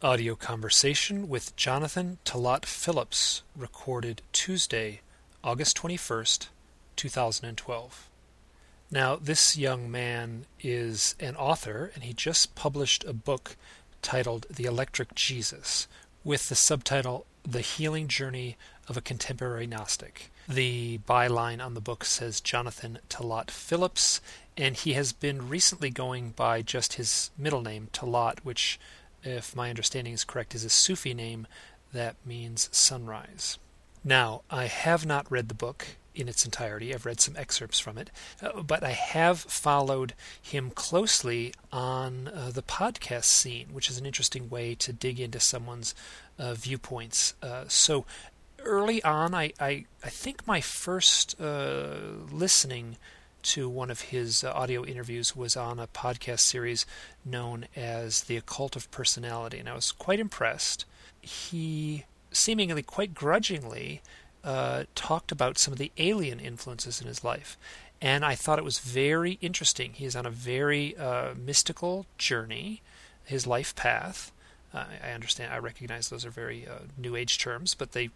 Audio conversation with Jonathan Talat Phillips, recorded Tuesday, August 21st, 2012. Now, this young man is an author, and he just published a book titled The Electric Jesus, with the subtitle The Healing Journey of a Contemporary Gnostic. The byline on the book says Jonathan Talat Phillips, and he has been recently going by just his middle name, Talat, which if my understanding is correct, is a Sufi name that means sunrise. Now, I have not read the book in its entirety. I've read some excerpts from it, uh, but I have followed him closely on uh, the podcast scene, which is an interesting way to dig into someone's uh, viewpoints. Uh, so, early on, I, I, I think my first uh, listening to one of his uh, audio interviews was on a podcast series known as The Occult of Personality, and I was quite impressed. He seemingly quite grudgingly uh, talked about some of the alien influences in his life. And I thought it was very interesting. He is on a very uh, mystical journey, his life path. Uh, I understand, I recognize those are very uh, New Age terms, but they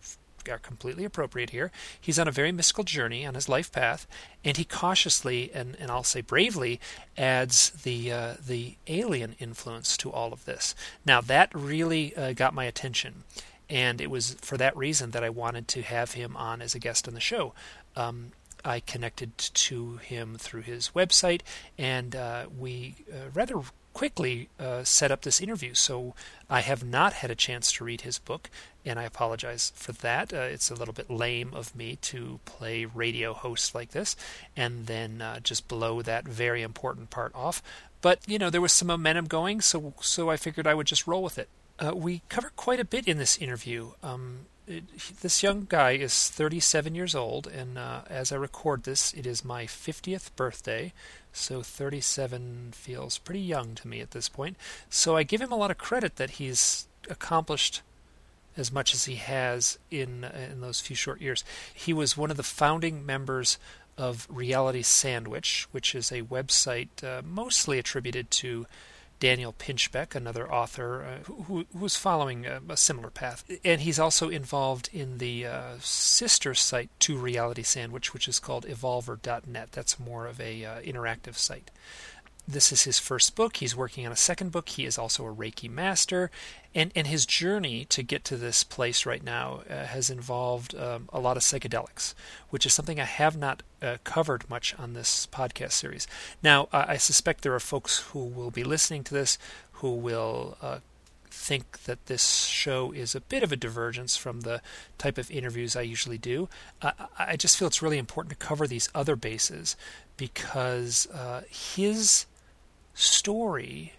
are completely appropriate here. He's on a very mystical journey on his life path, and he cautiously and, and I'll say bravely adds the uh, the alien influence to all of this. Now that really uh, got my attention, and it was for that reason that I wanted to have him on as a guest on the show. Um, I connected to him through his website, and uh, we uh, rather quickly uh, set up this interview. So I have not had a chance to read his book, and I apologize for that. Uh, it's a little bit lame of me to play radio host like this and then uh, just blow that very important part off. But you know there was some momentum going, so so I figured I would just roll with it. Uh, we cover quite a bit in this interview. Um, this young guy is 37 years old, and uh, as I record this, it is my 50th birthday. So 37 feels pretty young to me at this point. So I give him a lot of credit that he's accomplished as much as he has in in those few short years. He was one of the founding members of Reality Sandwich, which is a website uh, mostly attributed to Daniel Pinchbeck, another author uh, who, following a, a, similar path. And he's also involved in the uh, sister site to Reality Sandwich, which is called Evolver.net. That's more of a uh, interactive site. This is his first book. He's working on a second book. He is also a Reiki master. And, and his journey to get to this place right now uh, has involved um, a lot of psychedelics, which is something I have not uh, covered much on this podcast series. Now, I suspect there are folks who will be listening to this who will uh, think that this show is a bit of a divergence from the type of interviews I usually do. I just feel it's really important to cover these other bases because uh, his story,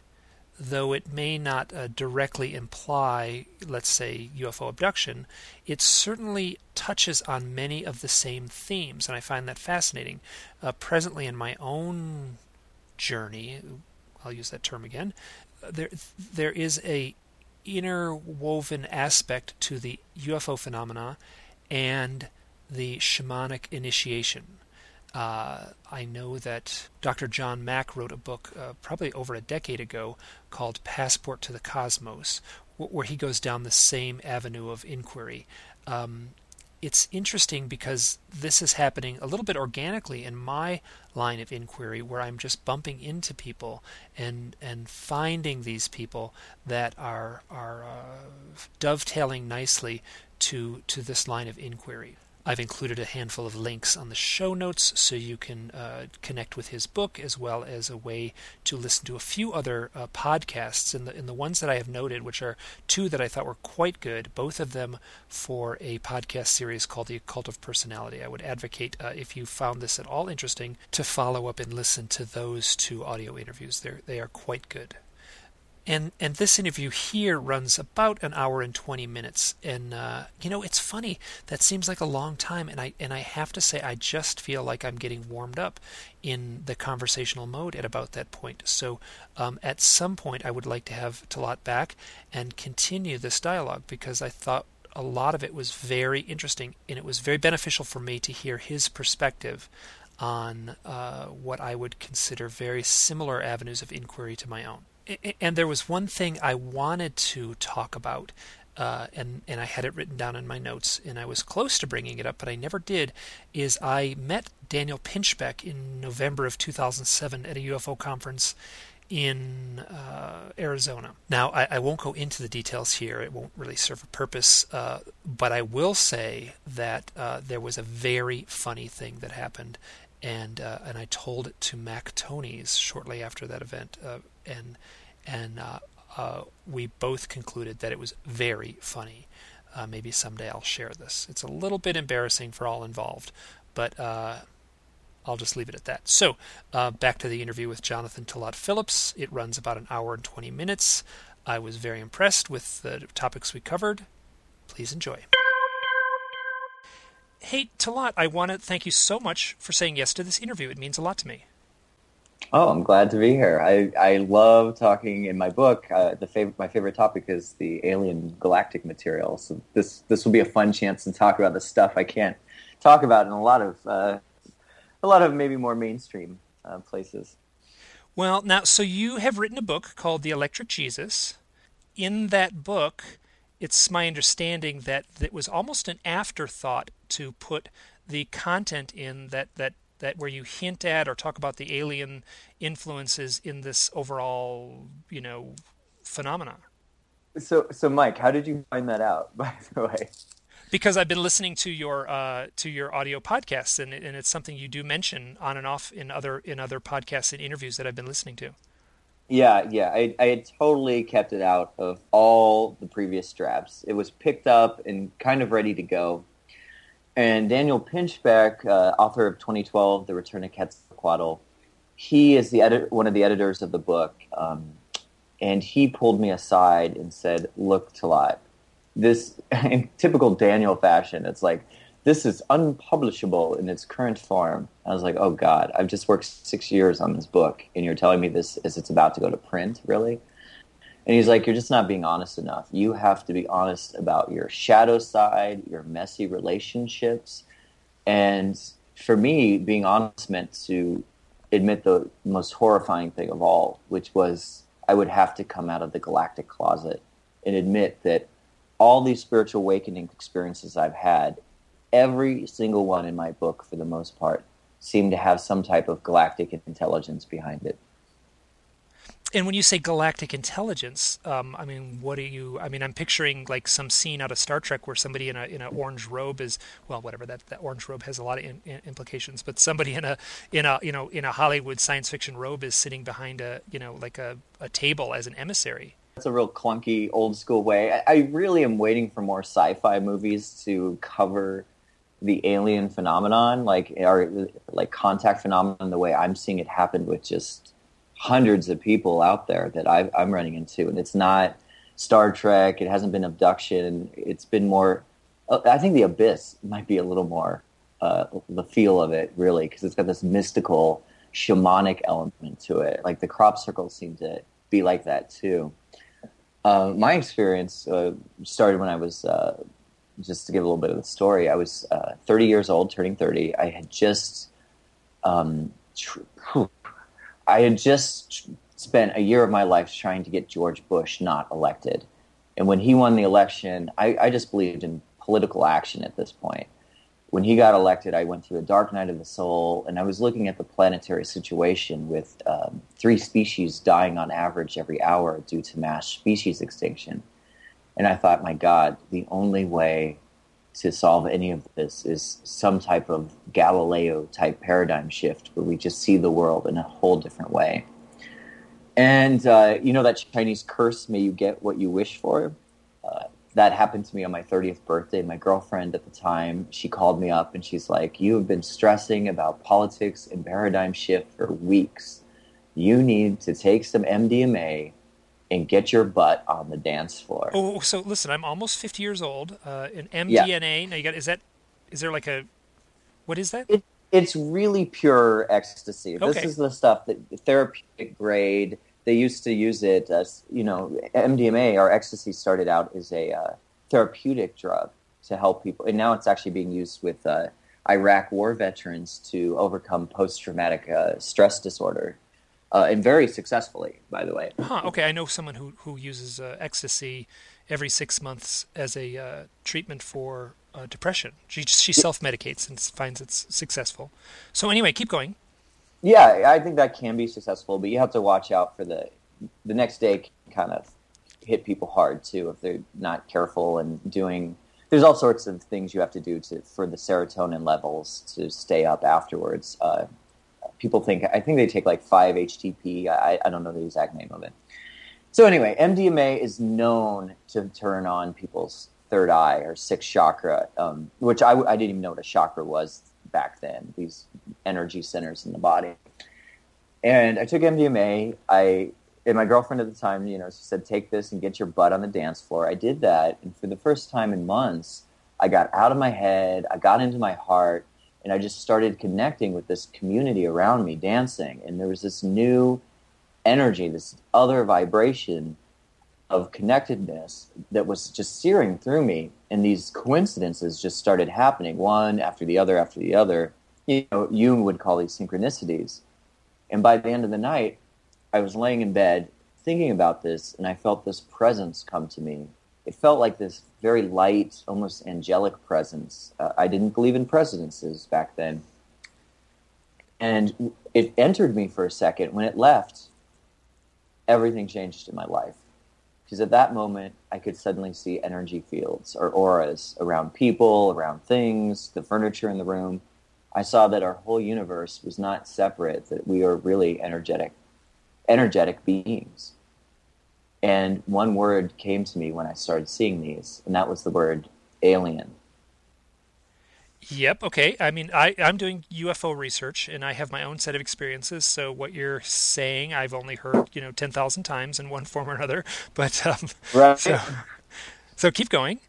though it may not uh, directly imply, let's say, UFO abduction, it certainly touches on many of the same themes, and I find that fascinating. Uh, presently, in my own journey, I'll use that term again. There, there is a interwoven aspect to the UFO phenomena and the shamanic initiation. Uh, I know that Dr. John Mack wrote a book uh, probably over a decade ago called Passport to the Cosmos, where he goes down the same avenue of inquiry. Um, it's interesting because this is happening a little bit organically in my line of inquiry where I'm just bumping into people and and finding these people that are are uh, dovetailing nicely to to this line of inquiry. I've included a handful of links on the show notes so you can uh, connect with his book as well as a way to listen to a few other uh, podcasts. And the, and the ones that I have noted, which are two that I thought were quite good, both of them for a podcast series called The Occult of Personality. I would advocate, uh, if you found this at all interesting, to follow up and listen to those two audio interviews. They're, they are quite good and and this interview here runs about an hour and 20 minutes. And uh, you know it's funny. That seems like a long time. And I and I have to say I just feel like I'm getting warmed up in the conversational mode at about that point. So um, at some point I would like to have Talat back and continue this dialogue because I thought a lot of it was very interesting. And it was very beneficial for me to hear his perspective on uh, what I would consider very similar avenues of inquiry to my own. and there was one thing I wanted to talk about, uh, and and I had it written down in my notes, and I was close to bringing it up, but I never did. Is I met Daniel Pinchbeck in November of 2007 at a UFO conference in uh, Arizona. Now, I, I, won't go into the details here; it won't really serve a purpose. Uh, but I will say that uh, there was a very funny thing that happened, and uh, and I told it to Mac Tonnies shortly after that event, uh, and and uh, we both concluded that it was very funny. maybe someday I'll share this. It's a little bit embarrassing for all involved, but I'll just leave it at that. So, uh, back to the interview with Jonathan Talat Phillips. It runs about an hour and 20 minutes. I was very impressed with the topics we covered. Please enjoy. Hey, Talat, I want to thank you so much for saying yes to this interview. It means a lot to me. Oh, I'm glad to be here. I, I love talking in my book. Uh, the favorite, my favorite topic is the alien galactic material. So this this will be a fun chance to talk about the stuff I can't talk about in a lot of uh, a lot of maybe more mainstream uh, places. Well, now, so you have written a book called The Electric Jesus. In that book, it's my understanding that it was almost an afterthought to put the content in that that that where you hint at or talk about the alien influences in this overall, you know, phenomena. So, so Mike, how did you find that out? By the way, because I've been listening to your uh, to your audio podcasts, and and it's something you do mention on and off in other in other podcasts and interviews that I've been listening to. Yeah, yeah, I, I had totally kept it out of all the previous drafts. It was picked up and kind of ready to go. And Daniel Pinchbeck, uh, author of 2012, The Return of Quetzalcoatl, he is the edit- one of the editors of the book. Um, and he pulled me aside and said, Look, Talat, this in typical Daniel fashion. It's like this is unpublishable in its current form. I was like, oh god, I've just worked six years on this book, and you're telling me this as it's about to go to print, really? And he's like, you're just not being honest enough. You have to be honest about your shadow side, your messy relationships, and for me, being honest meant to admit the most horrifying thing of all, which was I would have to come out of the galactic closet and admit that all these spiritual awakening experiences I've had, every single one in my book, for the most part, seemed to have some type of galactic intelligence behind it. And when you say galactic intelligence, um, I mean, what do you? I mean, I'm picturing like some scene out of Star Trek where somebody in a in an orange robe is well, whatever that that orange robe has a lot of in, in implications. But somebody in a in a you know in a Hollywood science fiction robe is sitting behind a you know like a, a table as an emissary. That's a real clunky, old school way. I, I really am waiting for more sci-fi movies to cover the alien phenomenon, like or like contact phenomenon, the way I'm seeing it happen with just hundreds of people out there that i am running into, and it's not Star Trek. It hasn't been abduction. It's been more. Uh, I think the abyss might be a little more uh, the feel of it, really, because it's got this mystical, shamanic element to it. Like the crop circles seem to be like that too. Uh, my experience uh, started when I was, uh, just to give a little bit of the story, I was uh, 30 years old, turning 30. I had just, um, tr- I had just spent a year of my life trying to get George Bush not elected. And when he won the election, I, I just believed in political action at this point when he got elected, I went through a dark night of the soul, and I was looking at the planetary situation with um, three species dying on average every hour due to mass species extinction. And I thought, my God, the only way to solve any of this is some type of Galileo type paradigm shift where we just see the world in a whole different way. And uh, you know that Chinese curse, may you get what you wish for? Uh, that happened to me on my 30th birthday. My girlfriend at the time, she called me up and she's like, You have been stressing about politics and paradigm shift for weeks. You need to take some MDMA and get your butt on the dance floor. Oh, so listen, I'm almost 50 years old. Uh, an MDMA, yeah. now you got, is that, is there like a, what is that? It, it's really pure ecstasy. Okay. This is the stuff that therapeutic grade they used to use it as you know MDMA or ecstasy started out as a uh, therapeutic drug to help people, and now it's actually being used with uh, Iraq war veterans to overcome post traumatic uh, stress disorder. Uh, and very successfully, by the way. Huh. Okay, I know someone who who uses uh, ecstasy every six months as a uh, treatment for uh, depression. She she self medicates and finds it's successful. So anyway, keep going. Yeah, I think that can be successful, but you have to watch out for the the next day can kind of hit people hard too if they're not careful and doing there's all sorts of things you have to do to for the serotonin levels to stay up afterwards. People think I think they take like five HTP. I, I don't know the exact name of it. So anyway, MDMA is known to turn on people's third eye or sixth chakra, um, which I, I didn't even know what a chakra was back then. These energy centers in the body. And I took MDMA. I and my girlfriend at the time, you know, she said, "Take this and get your butt on the dance floor." I did that, and for the first time in months, I got out of my head. I got into my heart, and I just started connecting with this community around me, dancing. And there was this new energy, this other vibration of connectedness that was just searing through me. And these coincidences just started happening, one after the other after the other. You know, Jung would call these synchronicities. And by the end of the night, I was laying in bed thinking about this, and I felt this presence come to me. It felt like this very light, almost angelic presence. Uh, I didn't believe in presences back then. And it entered me for a second. When it left, everything changed in my life. Because at that moment, I could suddenly see energy fields or auras around people, around things, the furniture in the room. I saw that our whole universe was not separate, that we are really energetic energetic beings. And one word came to me when I started seeing these, and that was the word alien. Yep. Okay. I mean, I, I'm doing UFO research, and I have my own set of experiences. So what you're saying, I've only heard, you know, ten thousand times in one form or another. But um, right. So, so keep going.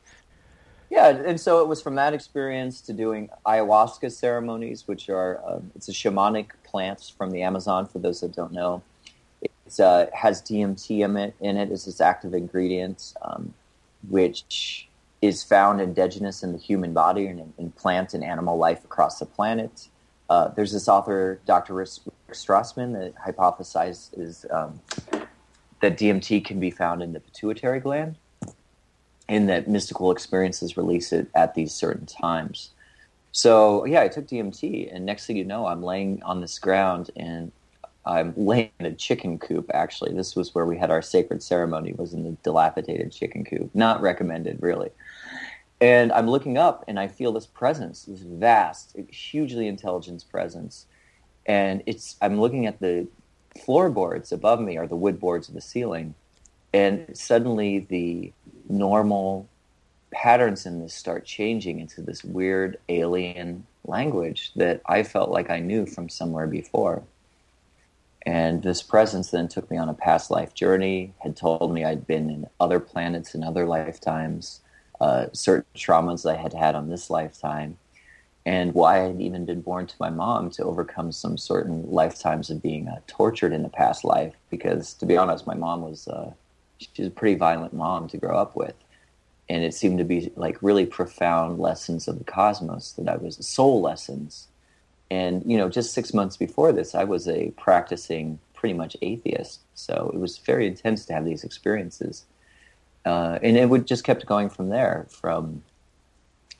Yeah, and so it was from that experience to doing ayahuasca ceremonies, which are um, it's a shamanic plant from the Amazon. For those that don't know, it uh, has DMT in it, in it as its active ingredient, um, which is found indigenous in the human body and in, in plant and animal life across the planet. Uh, there's this author, Dr. Rick Strassman, that hypothesizes um, that DMT can be found in the pituitary gland and that mystical experiences release it at these certain times. So, yeah, I took DMT, and next thing you know, I'm laying on this ground and I'm laying in a chicken coop. Actually, this was where we had our sacred ceremony. Was in the dilapidated chicken coop. Not recommended, really. And I'm looking up, and I feel this presence, this vast, hugely intelligent presence. And it's I'm looking at the floorboards above me, or the wood boards of the ceiling, and suddenly the normal patterns in this start changing into this weird alien language that I felt like I knew from somewhere before. And this presence then took me on a past life journey, had told me I'd been in other planets in other lifetimes, uh, certain traumas I had had on this lifetime, and why I had even been born to my mom to overcome some certain lifetimes of being uh, tortured in a past life. Because to be honest, my mom was uh, she's a pretty violent mom to grow up with, and it seemed to be like really profound lessons of the cosmos that I was soul lessons and you know, just six months before this, I was a practicing pretty much atheist. So it was very intense to have these experiences, uh, and it would just kept going from there. From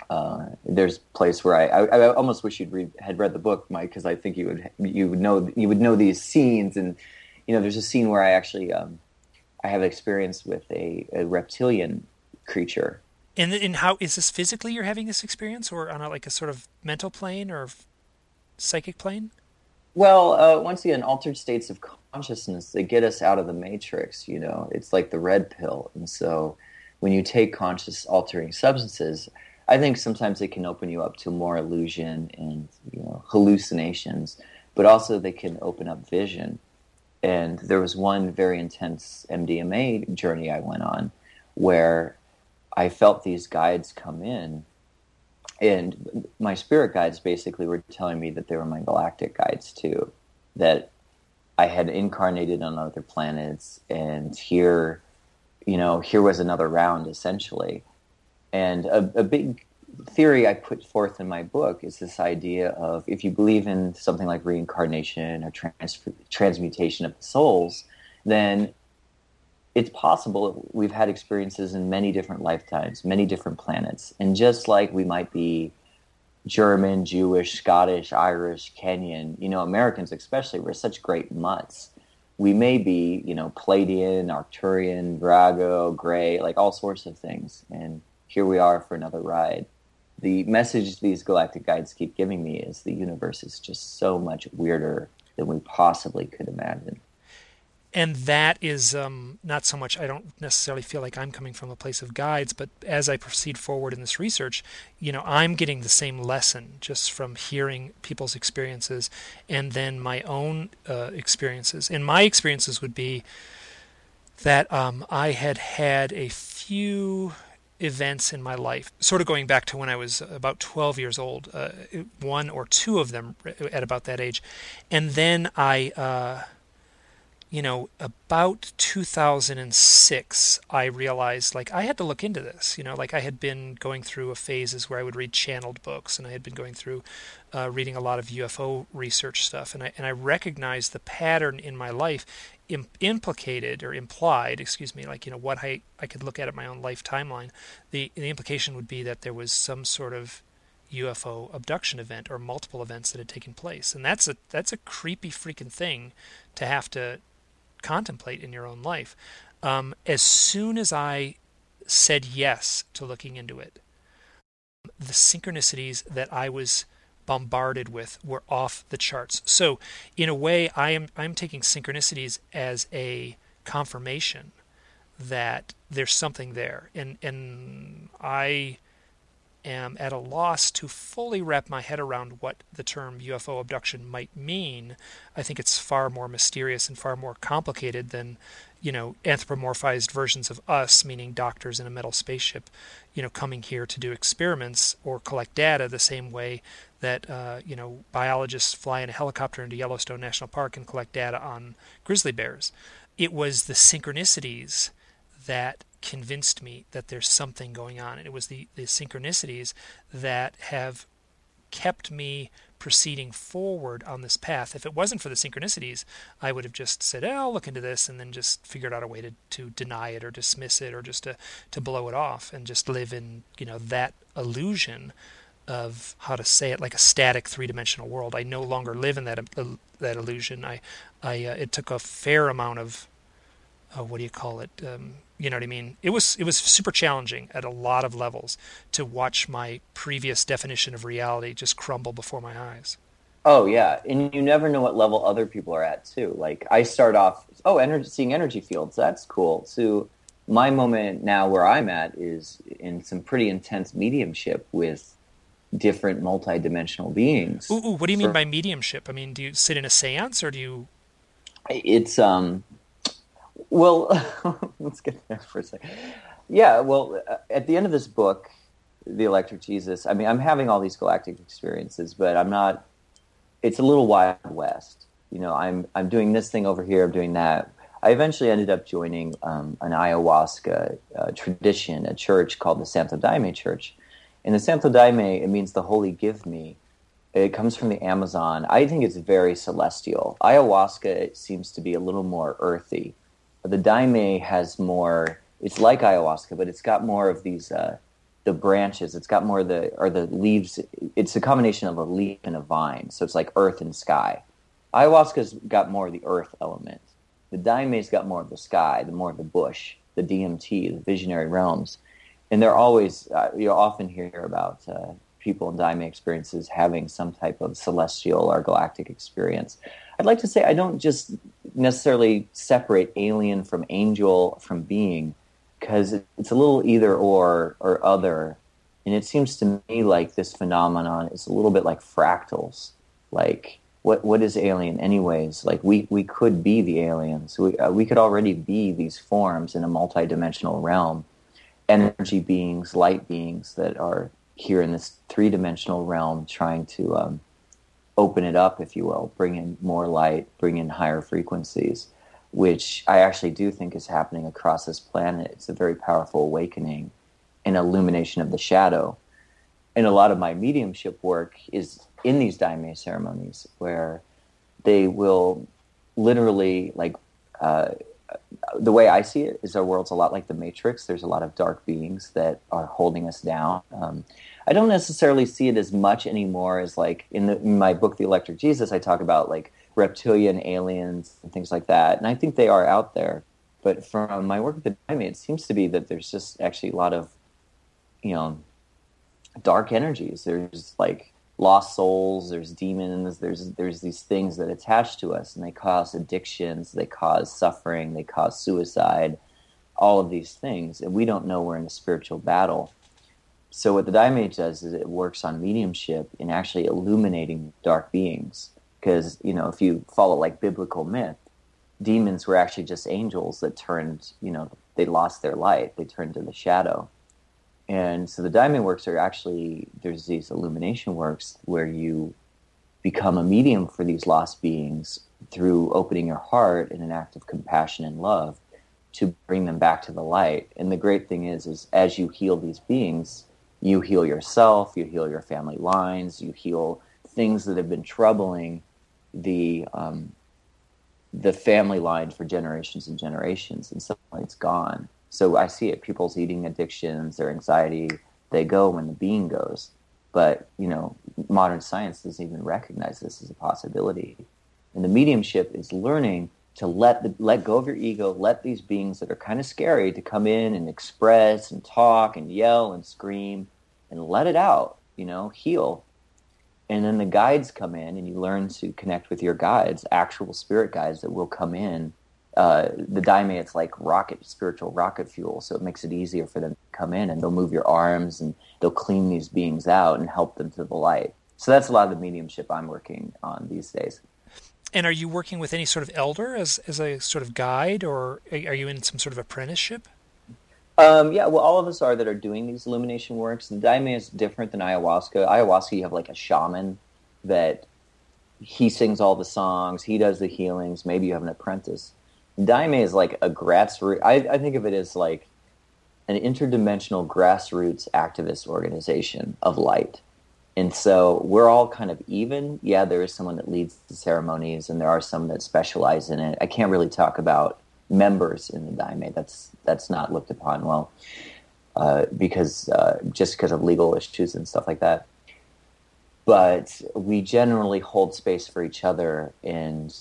uh, there's a place where I, I, I almost wish you'd read, had read the book, Mike, because I think you would you would know you would know these scenes, and you know, there's a scene where I actually um, I have experience with a, a reptilian creature. And, and how is this physically? You're having this experience, or on a, like a sort of mental plane, or psychic plane? Well, uh, once again, altered states of consciousness they get us out of the matrix. You know, it's like the red pill, and so when you take conscious altering substances, I think sometimes they can open you up to more illusion and you know hallucinations, but also they can open up vision. And there was one very intense MDMA journey I went on where I felt these guides come in and my spirit guides basically were telling me that they were my galactic guides too that i had incarnated on other planets and here you know here was another round essentially. And a, a big theory I put forth in my book is this idea of if you believe in something like reincarnation or trans- transmutation of the souls, then it's possible we've had experiences in many different lifetimes, many different planets. And just like we might be German, Jewish, Scottish, Irish, Kenyan, you know, Americans especially, we're such great mutts. We may be, you know, Pleiadian, Arcturian, Draco, Gray, like all sorts of things. And here we are for another ride. The message these galactic guides keep giving me is the universe is just so much weirder than we possibly could imagine and that is um, not so much i don't necessarily feel like i'm coming from a place of guides but as i proceed forward in this research you know i'm getting the same lesson just from hearing people's experiences and then my own uh, experiences. And my experiences would be that um, i had had a few events in my life sort of going back to when i was about 12 years old uh, one or two of them at about that age. And then i uh, you know, about 2006, I realized like I had to look into this. You know, like I had been going through a phases where I would read channeled books, and I had been going through uh, reading a lot of UFO research stuff, and I and I recognized the pattern in my life Im- implicated or implied, excuse me, like you know what I I could look at at my own life timeline. The the implication would be that there was some sort of UFO abduction event or multiple events that had taken place, and that's a that's a creepy freaking thing to have to contemplate in your own life. Um, as soon as I said yes to looking into it, the synchronicities that I was bombarded with were off the charts. So, in a way, I am I'm taking synchronicities as a confirmation that there's something there, and and I am at a loss to fully wrap my head around what the term UFO abduction might mean. I think it's far more mysterious and far more complicated than, you know, anthropomorphized versions of us, meaning doctors in a metal spaceship, you know, coming here to do experiments or collect data the same way that, uh, you know, biologists fly in a helicopter into Yellowstone National Park and collect data on grizzly bears. It was the synchronicities that convinced me that there's something going on. And it was the, the synchronicities that have kept me proceeding forward on this path. If it wasn't for the synchronicities, I would have just said, oh, I'll look into this and then just figured out a way to, to deny it or dismiss it or just to, to blow it off and just live in, you know, that illusion of how to say it like a static three-dimensional world. I no longer live in that uh, that illusion. I I uh, it took a fair amount of uh, what do you call it? Um, you know what I mean? It was it was super challenging at a lot of levels to watch my previous definition of reality just crumble before my eyes. Oh yeah, and you never know what level other people are at too. Like I start off, oh, energy, seeing energy fields, that's cool. So my moment now where I'm at is in some pretty intense mediumship with different multidimensional beings. Ooh, ooh what do you mean by mediumship? I mean, do you sit in a séance or do you? It's um, well, let's get there for a second. Yeah, well, uh, at the end of this book, The Electric Jesus, I mean, I'm having all these galactic experiences, but I'm not. It's a little wild west. You know, I'm I'm doing this thing over here. I'm doing that. I eventually ended up joining um, an ayahuasca uh, tradition, a church called the Santo Daime Church. And the Santo Daime, it means the Holy Give Me. It comes from the Amazon. I think it's very celestial. Ayahuasca it seems to be a little more earthy the daime has more. It's like ayahuasca, but it's got more of these uh, the branches. It's got more of the or the leaves. It's a combination of a leaf and a vine, so it's like earth and sky. Ayahuasca's got more of the earth element. The daime's got more of the sky, the more of the bush, the DMT, the visionary realms, and they're always uh, you often hear about uh, people in daime experiences having some type of celestial or galactic experience. I'd like to say I don't just necessarily separate alien from angel from being because it's a little either or or other. And it seems to me like this phenomenon is a little bit like fractals. Like, what what is alien, anyways? Like, we, we could be the aliens. We, uh, we could already be these forms in a multidimensional realm. Energy beings, light beings that are here in this three dimensional realm trying to um, open it up, if you will, bring in more light, bring in higher frequencies, which I actually do think is happening across this planet. It's a very powerful awakening and illumination of the shadow. and a lot of my mediumship work is in these daime ceremonies where they will literally like uh, the way I see it is our world's a lot like the Matrix. There's a lot of dark beings that are holding us down. Um, I don't necessarily see it as much anymore as like in, the, in, my book, The Electric Jesus, I talk about like reptilian aliens and things like that, and I think they are out there. But from my work with the Daime, it seems to be that there's just actually a lot of, you know, dark energies. There's like lost souls, there's demons, there's there's these things that attach to us and they cause addictions, they cause suffering, they cause suicide, all of these things, and we don't know we're in a spiritual battle. So what the Daime does is it works on mediumship in actually illuminating dark beings. Because, you know, if you follow like biblical myth, demons were actually just angels that turned, you know, they lost their light, they turned to the shadow. And so the Daime works are actually there's these illumination works where you become a medium for these lost beings through opening your heart in an act of compassion and love to bring them back to the light. And the great thing is is as you heal these beings, you heal yourself, you heal your family lines, you heal things that have been troubling the um, the family line for generations and generations, and suddenly it's gone. So I see it. People's eating addictions, their anxiety, they go when the being goes. But, you know, modern science doesn't even recognize this as a possibility. And the mediumship is learning to let the, let go of your ego, let these beings that are kind of scary to come in and express and talk and yell and scream and let it out, you know, heal. And then the guides come in and you learn to connect with your guides, actual spirit guides that will come in uh, the daime it's like rocket spiritual rocket fuel so it makes it easier for them to come in and they'll move your arms and they'll clean these beings out and help them to the light so that's a lot of the mediumship i'm working on these days and are you working with any sort of elder as, as a sort of guide or are you in some sort of apprenticeship um, yeah, well, all of us are that are doing these illumination works. The daime is different than ayahuasca. Ayahuasca, you have like a shaman that he sings all the songs, he does the healings. Maybe you have an apprentice. Daime is like a grassroots. I, I think of it as like an interdimensional grassroots activist organization of light. And so we're all kind of even. Yeah, there is someone that leads the ceremonies, and there are some that specialize in it. I can't really talk about members in the Daime. That's that's not looked upon well uh, because uh, just because of legal issues and stuff like that. But we generally hold space for each other and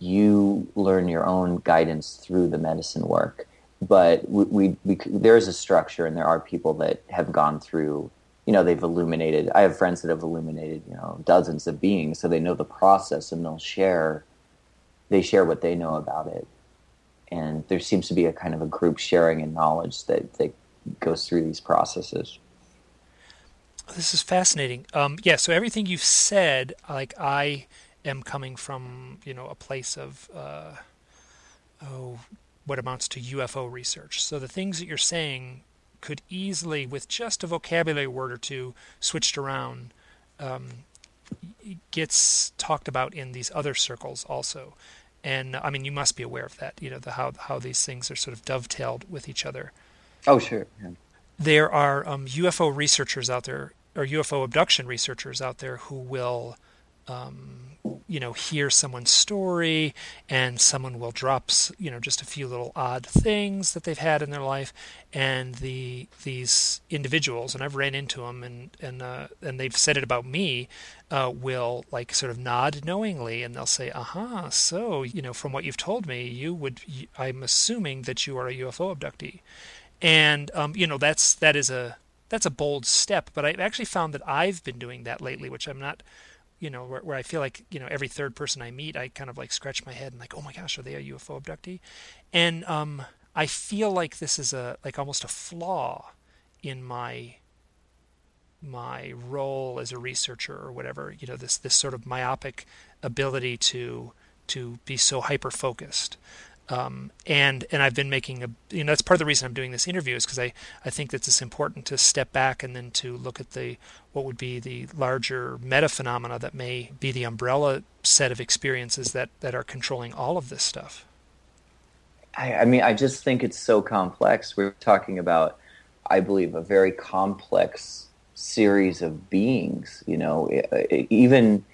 you learn your own guidance through the medicine work. But we, we, we, there is a structure, and there are people that have gone through. You know, they've illuminated. I have friends that have illuminated, you know, dozens of beings, so they know the process, and they'll share. They share what they know about it, and there seems to be a kind of a group sharing and knowledge that that goes through these processes. This is fascinating. Um, yeah. So everything you've said, like I am coming from you know a place of uh, oh what amounts to UFO research. So the things that you're saying could easily, with just a vocabulary word or two switched around, um, gets talked about in these other circles also. And I mean, you must be aware of that. You know, the, how how these things are sort of dovetailed with each other. Oh, sure. Yeah. There are um, UFO researchers out there, or UFO abduction researchers out there, who will um, you know hear someone's story and someone will drop you know just a few little odd things that they've had in their life and the these individuals and I've ran into them and and uh, and they've said it about me uh, will like sort of nod knowingly and they'll say aha so you know from what you've told me you would I'm assuming that you are a UFO abductee. And um, you know that's that is a that's a bold step but I've actually found that I've been doing that lately which I'm not you know, where, where I feel like, you know, every third person I meet, I kind of like scratch my head and like, oh my gosh, are they a UFO abductee? And um, I feel like this is a like almost a flaw in my my role as a researcher or whatever. You know, this this sort of myopic ability to to be so hyper focused. Um, and and I've been making a you know that's part of the reason I'm doing this interview is because I I think that it's important to step back and then to look at the what would be the larger meta phenomena that may be the umbrella set of experiences that that are controlling all of this stuff. I, I mean, I just think it's so complex. We're talking about, I believe, a very complex series of beings. You know, even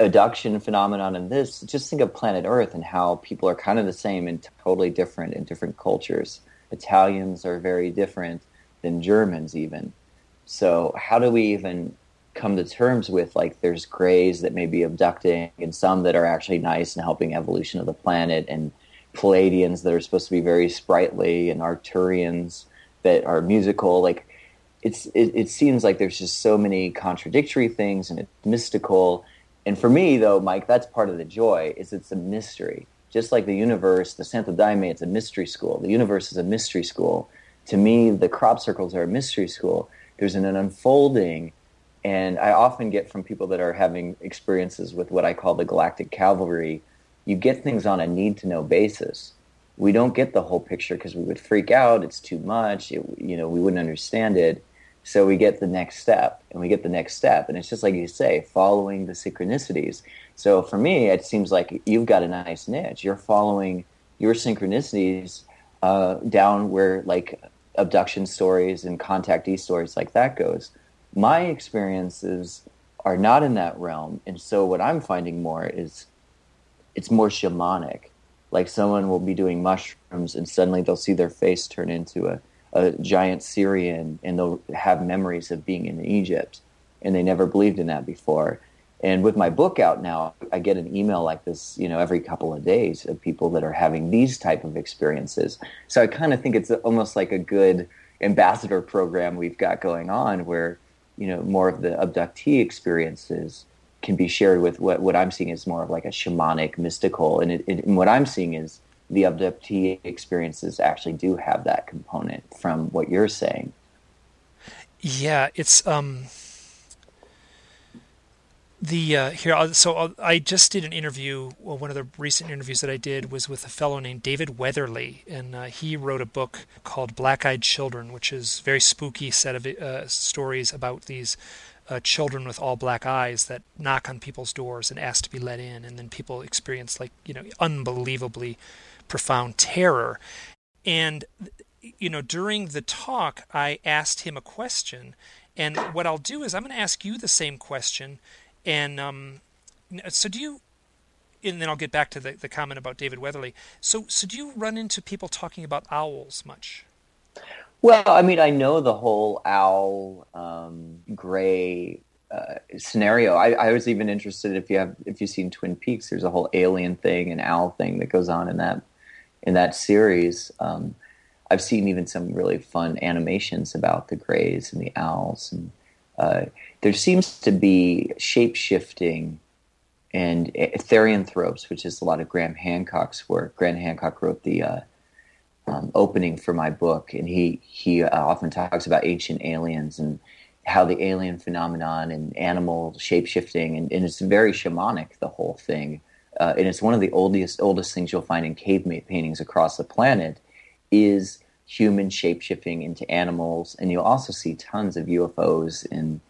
abduction phenomenon in this. Just think of planet Earth and how people are kind of the same and totally different in different cultures. Italians are very different than Germans, even. So, how do we even come to terms with like there's grays that may be abducting and some that are actually nice and helping evolution of the planet and Pleiadians that are supposed to be very sprightly and Arcturians that are musical like it's it, it seems like there's just so many contradictory things and it's mystical and for me though Mike that's part of the joy is it's a mystery just like the universe the Santo Daime it's a mystery school the universe is a mystery school to me the crop circles are a mystery school there's an, an unfolding and I often get from people that are having experiences with what I call the galactic cavalry, you get things on a need to know basis. We don't get the whole picture because we would freak out. It's too much. It, you know, we wouldn't understand it. So we get the next step and we get the next step. And it's just like you say, following the synchronicities. So for me, it seems like you've got a nice niche. You're following your synchronicities uh, down where like abduction stories and contactee stories like that goes my experiences are not in that realm and so what i'm finding more is it's more shamanic like someone will be doing mushrooms and suddenly they'll see their face turn into a, a giant syrian and they'll have memories of being in egypt and they never believed in that before. And with my book out now i get an email like this you know every couple of days of people that are having these type of experiences. So i kind of think it's almost like a good ambassador program we've got going on where you know more of the abductee experiences can be shared with what, what I'm seeing is more of like a shamanic, mystical, and, it, it, and what I'm seeing is the abductee experiences actually do have that component from what you're saying. Yeah, it's um, the uh, here so i just did an interview well, one of the recent interviews that i did was with a fellow named david weatherly and uh, he wrote a book called black-eyed children which is very spooky set of uh, stories about these uh, children with all black eyes that knock on people's doors and ask to be let in and then people experience like you know unbelievably profound terror and you know during the talk i asked him a question and what i'll do is i'm going to ask you the same question and um, so do you? And then I'll get back to the, the comment about David Weatherly. So so do you run into people talking about owls much? Well, I mean, I know the whole owl um, gray uh, scenario. I, I, was even interested if you have if you've seen Twin Peaks. There's a whole alien thing and owl thing that goes on in that in that series. Um, I've seen even some really fun animations about the grays and the owls, and uh, there seems to be shape shifting and therianthropes, which is a lot of Graham Hancock's work. Graham Hancock wrote the uh, um, opening for my book, and he he uh, often talks about ancient aliens and how the alien phenomenon and animal shape shifting, and, and, it's very shamanic. The whole thing, uh, and it's one of the oldest oldest things you'll find in cave paintings across the planet, is human shape shifting into animals, and you'll also see tons of UFOs and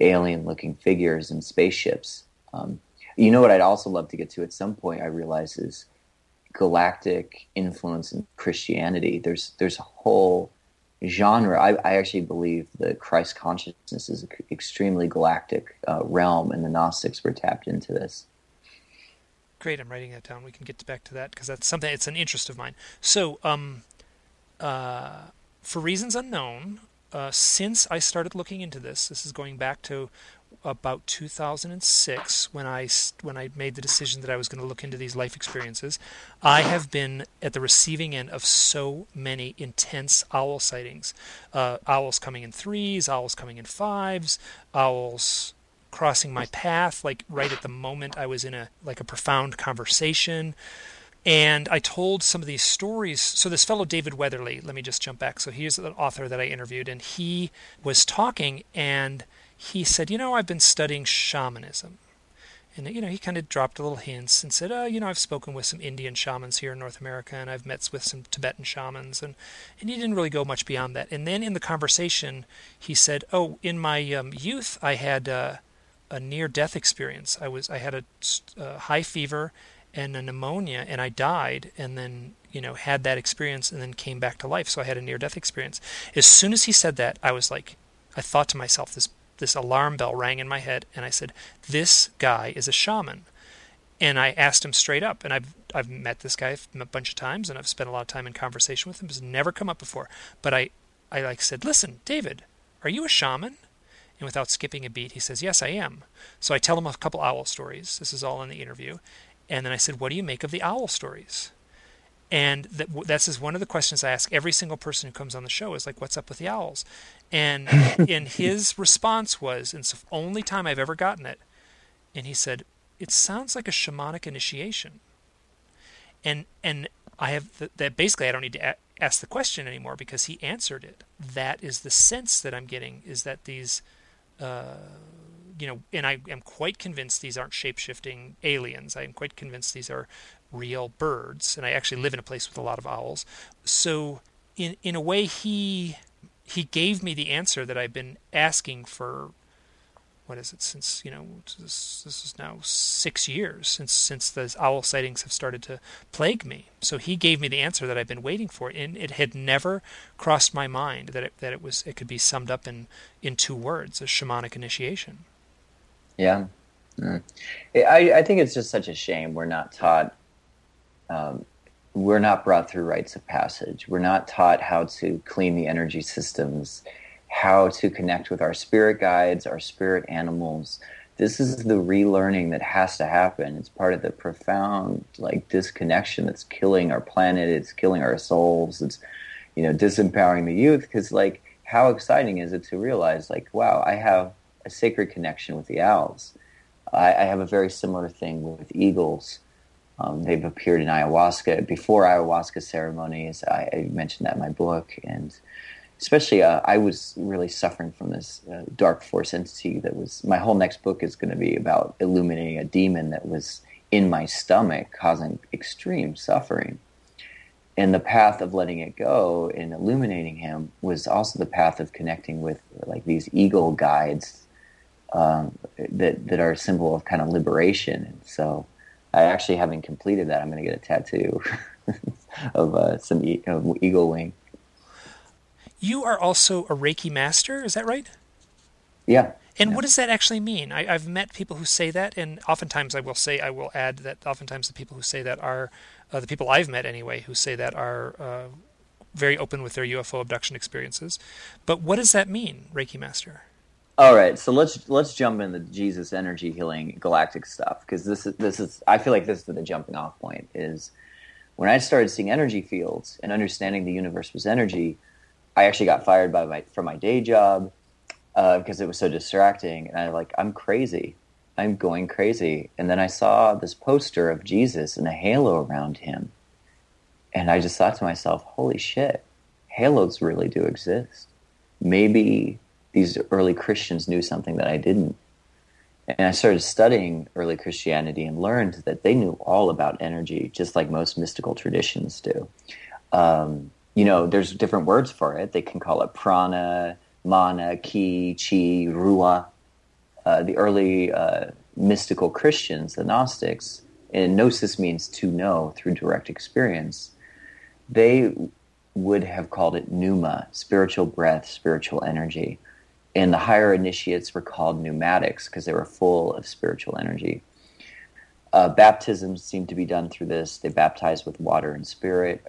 alien looking figures and spaceships. Um, you know what I'd also love to get to at some point, I realize, is galactic influence in Christianity. There's there's a whole genre. I, I actually believe that Christ consciousness is an extremely galactic uh, realm, and the Gnostics were tapped into this. Great, I'm writing that down. We can get back to that because that's something. It's an interest of mine. So, um, uh, for reasons unknown, uh, since I started looking into this, this is going back to about 2006 when I when I made the decision that I was going to look into these life experiences. I have been at the receiving end of so many intense owl sightings. Uh, owls coming in threes, owls coming in fives, owls crossing my path like right at the moment I was in a like a profound conversation. And I told some of these stories. So, this fellow, David Weatherly, let me just jump back. So, he's the author that I interviewed, and he was talking, and he said, You know, I've been studying shamanism. And, you know, he kind of dropped a little hints and said, Oh, you know, I've spoken with some Indian shamans here in North America, and I've met with some Tibetan shamans. And, and he didn't really go much beyond that. And then in the conversation, he said, Oh, in my um, youth, I had uh, a near death experience. I was I had a, a high fever and a pneumonia and I died and then you know had that experience and then came back to life so I had a near death experience as soon as he said that I was like I thought to myself this this alarm bell rang in my head, and I said, "This guy is a shaman." And I asked him straight up, and I've I've met this guy a bunch of times, and I've spent a lot of time in conversation with him. It's never come up before, but I I like said, "Listen, David, are you a shaman?" And without skipping a beat, he says, "Yes, I am." So I tell him a couple owl stories. This is all in the interview, and then I said, "What do you make of the owl stories?" And that, that's is one of the questions I ask every single person who comes on the show is like, "What's up with the owls?" And in his response was, and it's the only time I've ever gotten it, and he said, "It sounds like a shamanic initiation." And and I have the, that basically I don't need to a- ask the question anymore because he answered it. That is the sense that I'm getting is that these. Uh, you know, and I am quite convinced these aren't shape shifting aliens. I am quite convinced these are real birds, and I actually live in a place with a lot of owls. So, in in a way, he he gave me the answer that I've been asking for. What is it? Since you know, this, this is now six years since since the owl sightings have started to plague me. So he gave me the answer that I've been waiting for, and it had never crossed my mind that it, that it was it could be summed up in in two words: a shamanic initiation. Yeah, mm. I I think it's just such a shame we're not taught um, we're not brought through rites of passage. We're not taught how to clean the energy systems, how to connect with our spirit guides, our spirit animals. This is the relearning that has to happen. It's part of the profound like disconnection that's killing our planet. It's killing our souls. It's you know disempowering the youth because like how exciting is it to realize like wow I have a sacred connection with the owls. I, I have a very similar thing with eagles um, they've appeared in ayahuasca before ayahuasca ceremonies. I, I, mentioned that in my book, and especially uh, I was really suffering from this uh, dark force entity that was. My whole next book is going to be about illuminating a demon that was in my stomach, causing extreme suffering. And the path of letting it go and illuminating him was also the path of connecting with like these eagle guides um, that that are a symbol of kind of liberation. And so I actually haven't completed that. I'm going to get a tattoo of uh, some e- of eagle wing. You are also a Reiki master, is that right? Yeah. And yeah. what does that actually mean? I, have met people who say that, and oftentimes I will say, I will add that oftentimes the people who say that are uh, the people I've met anyway, who say that are uh, very open with their UFO abduction experiences. But what does that mean, Reiki master? All right, so let's let's jump into Jesus energy healing galactic stuff because this is this is I feel like this is the jumping off point is when I started seeing energy fields and understanding the universe was energy, I actually got fired by my from my day job uh, because it was so distracting, and I like I'm crazy, I'm going crazy, and then I saw this poster of Jesus and a halo around him, and I just thought to myself, holy shit, halos really do exist. Maybe these early Christians knew something that I didn't. And I started studying early Christianity and learned that they knew all about energy, just like most mystical traditions do. Um, you know, there's different words for it. They can call it prana, mana, ki, chi, ruah. Uh, the early uh, mystical Christians, the Gnostics, and gnosis means to know through direct experience. They would have called it pneuma, spiritual breath, spiritual energy and the higher initiates were called pneumatics because they were full of spiritual energy. Uh, baptisms seem to be done through this. They baptize with water and spirit,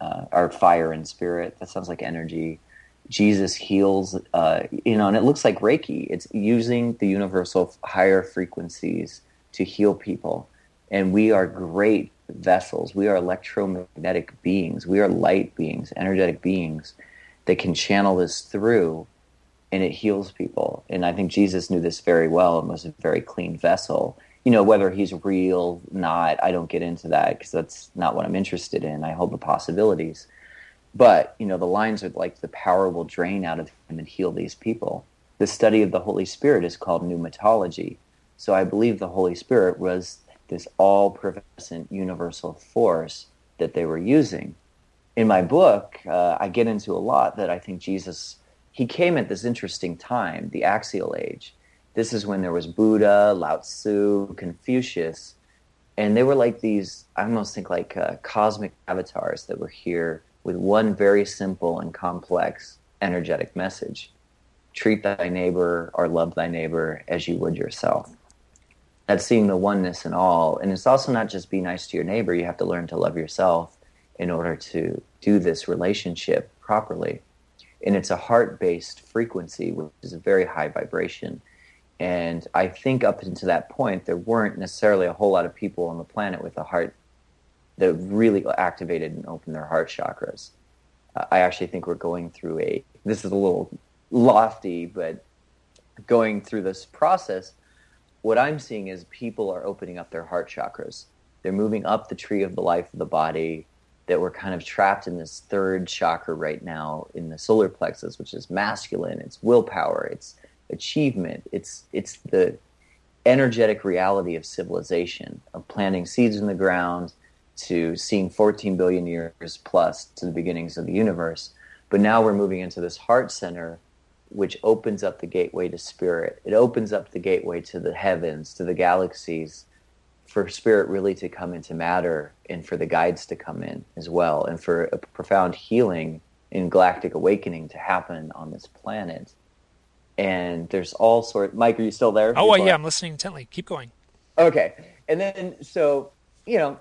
uh, or fire and spirit. That sounds like energy. Jesus heals, uh, you know, and it looks like Reiki. It's using the universal higher frequencies to heal people. And we are great vessels. We are electromagnetic beings. We are light beings, energetic beings that can channel this through and it heals people. And I think Jesus knew this very well and was a very clean vessel. You know, whether he's real, or not, I don't get into that because that's not what I'm interested in. I hold the possibilities. But, you know, the lines are like the power will drain out of him and heal these people. The study of the Holy Spirit is called pneumatology. So I believe the Holy Spirit was this all present universal force that they were using. In my book, uh, I get into a lot that I think Jesus he came at this interesting time, the axial age. This is when there was Buddha, Lao Tzu, Confucius, and they were like these, I almost think like uh, cosmic avatars that were here with one very simple and complex energetic message. treat thy neighbor or love thy neighbor as you would yourself. That's seeing the oneness in all. And it's also not just be nice to your neighbor, you have to learn to love yourself in order to do this relationship properly. And it's a heart based frequency, which is a very high vibration. And I think up until that point, there weren't necessarily a whole lot of people on the planet with a heart that really activated and opened their heart chakras. Uh, I actually think we're going through a, this is a little lofty, but going through this process, what I'm seeing is people are opening up their heart chakras. They're moving up the tree of the life of the body that we're kind of trapped in this third chakra right now in the solar plexus, which is masculine. It's willpower. It's achievement. It's it's the energetic reality of civilization, of planting seeds in the ground, to seeing 14 billion years plus to the beginnings of the universe. But now we're moving into this heart center, which opens up the gateway to spirit. It opens up the gateway to the heavens, to the galaxies, for spirit really to come into matter and for the guides to come in as well, and for a profound healing and galactic awakening to happen on this planet. And there's all sort. Mike, are you still there? Oh, yeah, I'm listening intently. Keep going. Okay, and then so you know,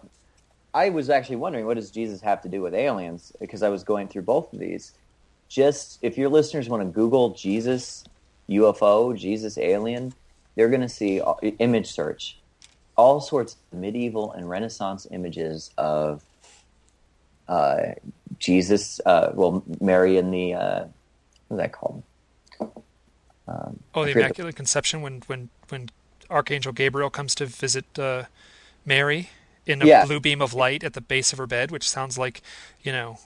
I was actually wondering what does Jesus have to do with aliens because I was going through both of these. Just if your listeners want to Google Jesus UFO, Jesus alien, they're going to see image search all sorts of medieval and Renaissance images of uh, Jesus, uh, well, Mary and the uh, what's that called? Um, oh, the Immaculate the... Conception when when when Archangel Gabriel comes to visit uh, Mary in a yeah. blue beam of light at the base of her bed, which sounds like you know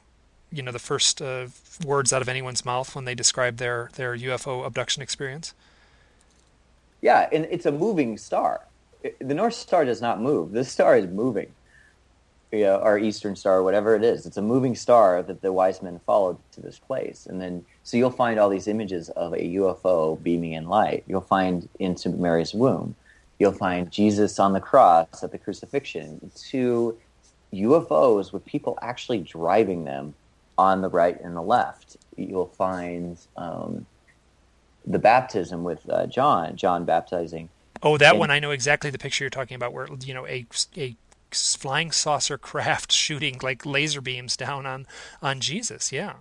you know the first uh, words out of anyone's mouth when they describe their their UFO abduction experience. Yeah, and it's a moving star the North Star does not move. This star is moving. You know, our Eastern Star, whatever it is, it's a moving star that the wise men followed to this place. And then, so you'll find all these images of a UFO beaming in light. You'll find into Mary's womb. You'll find Jesus on the cross at the crucifixion. Two UFOs with people actually driving them on the right and the left. You'll find um, the baptism with uh, John, John baptizing Oh, that and, one I know exactly the picture you're talking about, where you know a a flying saucer craft shooting like laser beams down on on Jesus. Yeah.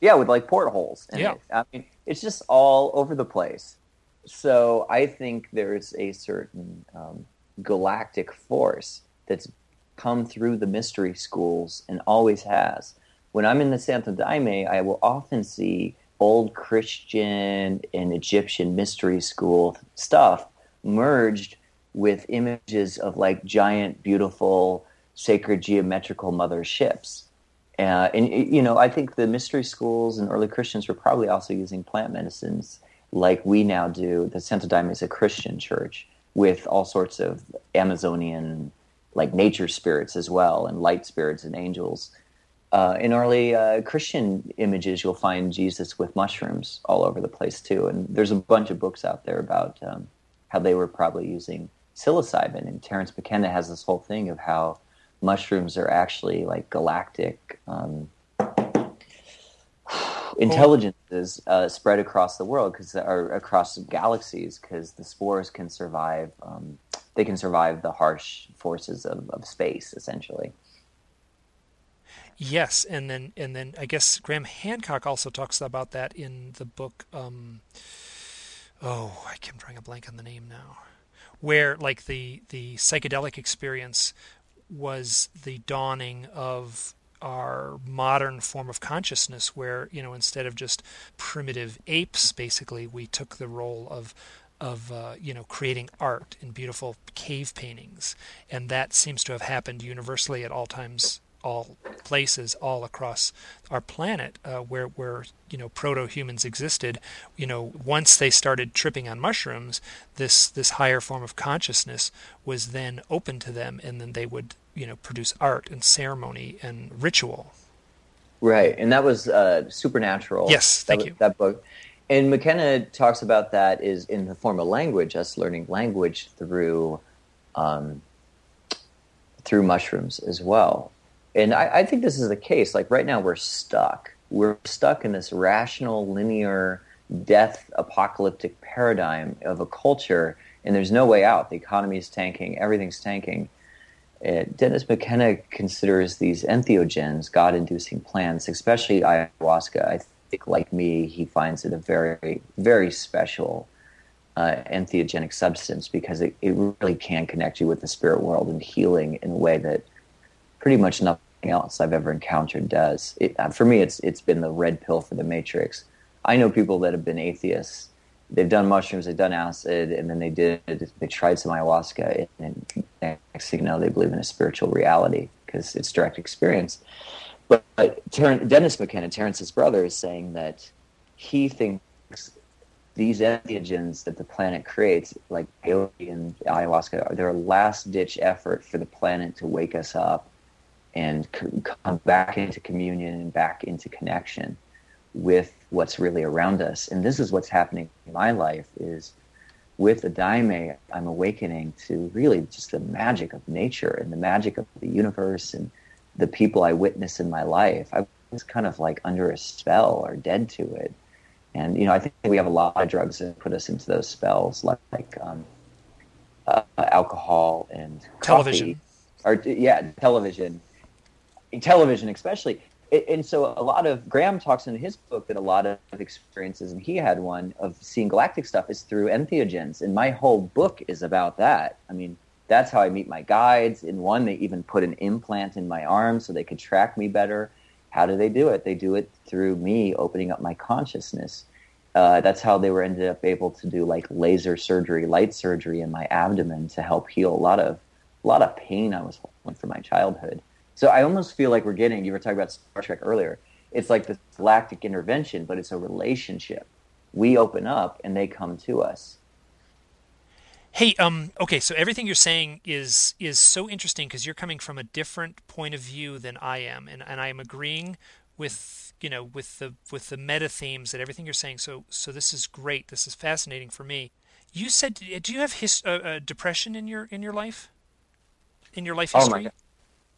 Yeah, with like portholes. yeah. It. I mean, it's just all over the place. So I think there's a certain um, galactic force that's come through the mystery schools and always has. When I'm in the Santo Daime, I will often see old Christian and Egyptian mystery school stuff merged with images of like giant, beautiful, sacred geometrical mother ships. Uh, and you know, I think the mystery schools and early Christians were probably also using plant medicines like we now do. The Santo Daime is a Christian church with all sorts of Amazonian, like nature spirits as well, and light spirits and angels. Uh, in early uh, Christian images, you'll find Jesus with mushrooms all over the place too. And there's a bunch of books out there about um, how they were probably using psilocybin. And Terence McKenna has this whole thing of how mushrooms are actually like galactic um, intelligences uh, spread across the world because are across galaxies because the spores can survive. Um, they can survive the harsh forces of, of space, essentially. Yes, and then and then I guess Graham Hancock also talks about that in the book. Um, oh, I am drawing a blank on the name now, where like the the psychedelic experience was the dawning of our modern form of consciousness where you know instead of just primitive apes basically we took the role of of uh, you know creating art in beautiful cave paintings. And that seems to have happened universally at all times all places all across our planet uh, where where you know proto humans existed you know once they started tripping on mushrooms this this higher form of consciousness was then open to them and then they would you know produce art and ceremony and ritual. Right and that was uh, supernatural. Yes thank that, you. that book. And mckenna talks about that is in the form of language us learning language through um, through mushrooms as well and I, I think this is the case. Like right now, we're stuck. We're stuck in this rational, linear death apocalyptic paradigm of a culture, and there's no way out. The economy is tanking, everything's tanking. Uh, Dennis McKenna considers these entheogens, God inducing plants, especially ayahuasca. I think, like me, he finds it a very, very special uh, entheogenic substance because it, it really can connect you with the spirit world and healing in a way that pretty much nothing else I've ever encountered does. It, uh, for me, it's it's been the red pill for the matrix. I know people that have been atheists. They've done mushrooms, they've done acid, and then they did they tried some ayahuasca, and, and next thing you know, they believe in a spiritual reality because it's direct experience. But, but Ter- Dennis McKenna, Terence's brother, is saying that he thinks these entheogens that the planet creates, like peyote and ayahuasca, are their last ditch effort for the planet to wake us up and come back into communion and back into connection with what's really around us. And this is what's happening in my life is with the daime, I'm awakening to really just the magic of nature and the magic of the universe and the people I witness in my life. I was kind of like under a spell or dead to it. And you know, I think we have a lot of drugs that put us into those spells, like, like um, uh, alcohol and television, coffee. or yeah, television, television especially. And so, a lot of Graham talks in his book that a lot of experiences, and he had one of seeing galactic stuff, is through entheogens. And my whole book is about that. I mean, that's how I meet my guides. In one, they even put an implant in my arm so they could track me better how do they do it? They do it through me opening up my consciousness. Uh, that's how they were ended up able to do like laser surgery, light surgery in my abdomen to help heal a lot of a lot of pain I was holding from my childhood. So I almost feel like we're getting. You were talking about Star Trek earlier. It's like this galactic intervention, but it's a relationship. We open up, and they come to us. Hey, um, okay, so everything you're saying is is so interesting because you're coming from a different point of view than I am, and, and I am agreeing with you know with the with the meta themes that everything you're saying. So so this is great. This is fascinating for me. You said, do you have his, uh, uh, depression in your in your life? In your life history? Oh my God.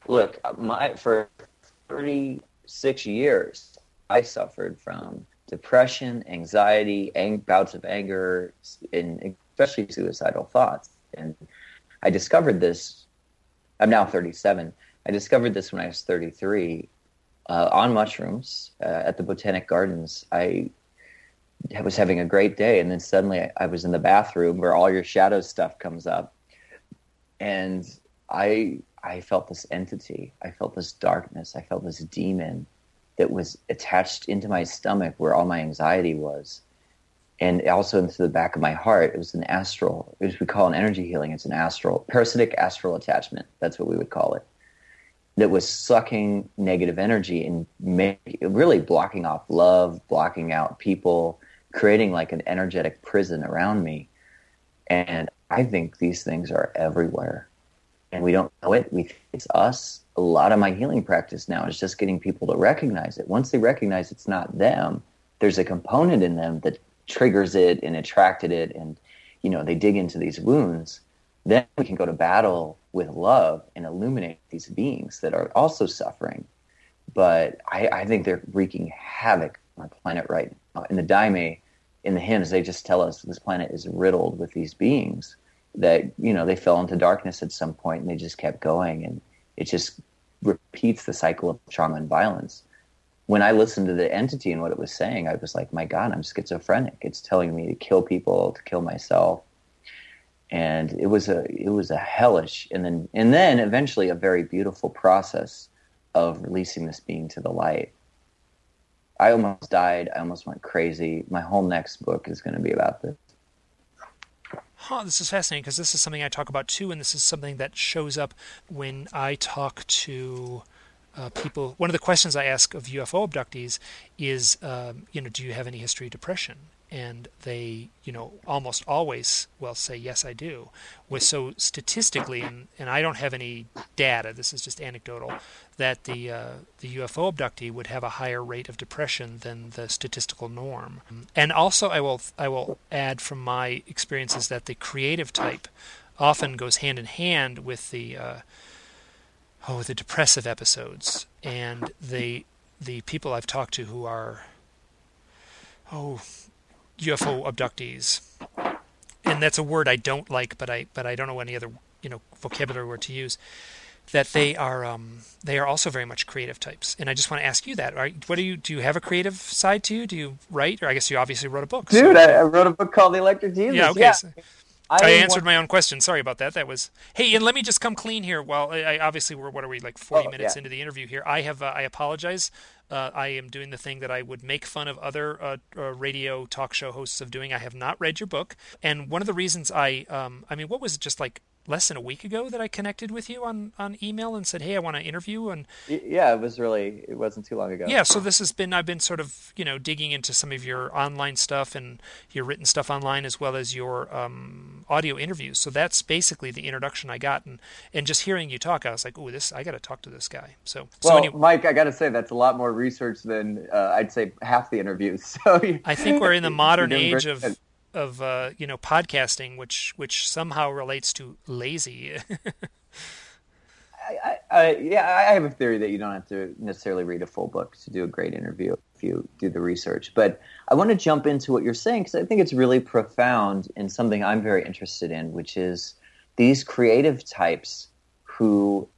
Look, my for thirty six years, I suffered from depression, anxiety, ang- bouts of anger, and especially suicidal thoughts. And I discovered this. I'm now 37. I discovered this when I was 33 uh, on mushrooms uh, at the Botanic Gardens. I was having a great day, and then suddenly I, I was in the bathroom where all your shadow stuff comes up, and I I felt this entity. I felt this darkness. I felt this demon that was attached into my stomach where all my anxiety was and also into the back of my heart. It was an astral, as we call an energy healing. It's an astral, parasitic astral attachment. That's what we would call it. That was sucking negative energy and make, really blocking off love, blocking out people, creating like an energetic prison around me. And I think these things are everywhere. And we don't know it. We it's us. A lot of my healing practice now is just getting people to recognize it. Once they recognize it's not them, there's a component in them that triggers it and attracted it and you know they dig into these wounds then we can go to battle with love and illuminate these beings that are also suffering but i, I think they're wreaking havoc on our planet right now in the daime in the hymns they just tell us this planet is riddled with these beings that you know they fell into darkness at some point and they just kept going and it just repeats the cycle of trauma and violence when I listened to the entity and what it was saying, I was like, my God, I'm schizophrenic. It's telling me to kill people, to kill myself. And it was a it was a hellish and then and then eventually a very beautiful process of releasing this being to the light. I almost died. I almost went crazy. My whole next book is going to be about this. Huh, this is fascinating because this is something I talk about too, and this is something that shows up when I talk to uh, people, one of the questions I ask of UFO abductees is, um, you know, do you have any history of depression? And they, you know, almost always will say, yes, I do. With so statistically, and, and I don't have any data, this is just anecdotal, that the uh, the UFO abductee would have a higher rate of depression than the statistical norm. And also, I will I will add from my experiences that the creative type often goes hand in hand with the uh, oh the depressive episodes and the the people I've talked to who are oh UFO abductees, and that's a word I don't like, but I but I don't know any other you know vocabulary word to use. That they are um, they are also very much creative types, and I just want to ask you that. Are, what do you do? You have a creative side to you? Do you write, or I guess you obviously wrote a book. Dude, so. I, I, wrote a book called The Electric Jesus. Yeah, okay. Yeah. So, I, I answered my own question. Sorry about that. That was hey, and let me just come clean here. Well, I, obviously we're what are we like forty oh, minutes yeah. into the interview here. I have uh, I apologize. Uh, I am doing the thing that I would make fun of other uh, uh, radio talk show hosts of doing. I have not read your book, and one of the reasons I, um, I mean, what was it, just like less than a week ago that I connected with you on, on email and said, "Hey, I want to interview." And yeah, it was really it wasn't too long ago. Yeah, so this has been I've been sort of you know digging into some of your online stuff and your written stuff online as well as your um, audio interviews. So that's basically the introduction I got, and and just hearing you talk, I was like, "Oh, this I got to talk to this guy." So well, so Mike, I got to say that's a lot more research than uh, I'd say half the interviews. So I think we're in the modern age of of uh, you know podcasting, which which somehow relates to lazy. I, I, yeah, I have a theory that you don't have to necessarily read a full book to do a great interview if you do the research. But I want to jump into what you're saying because I think it's really profound and something I'm very interested in, which is these creative types who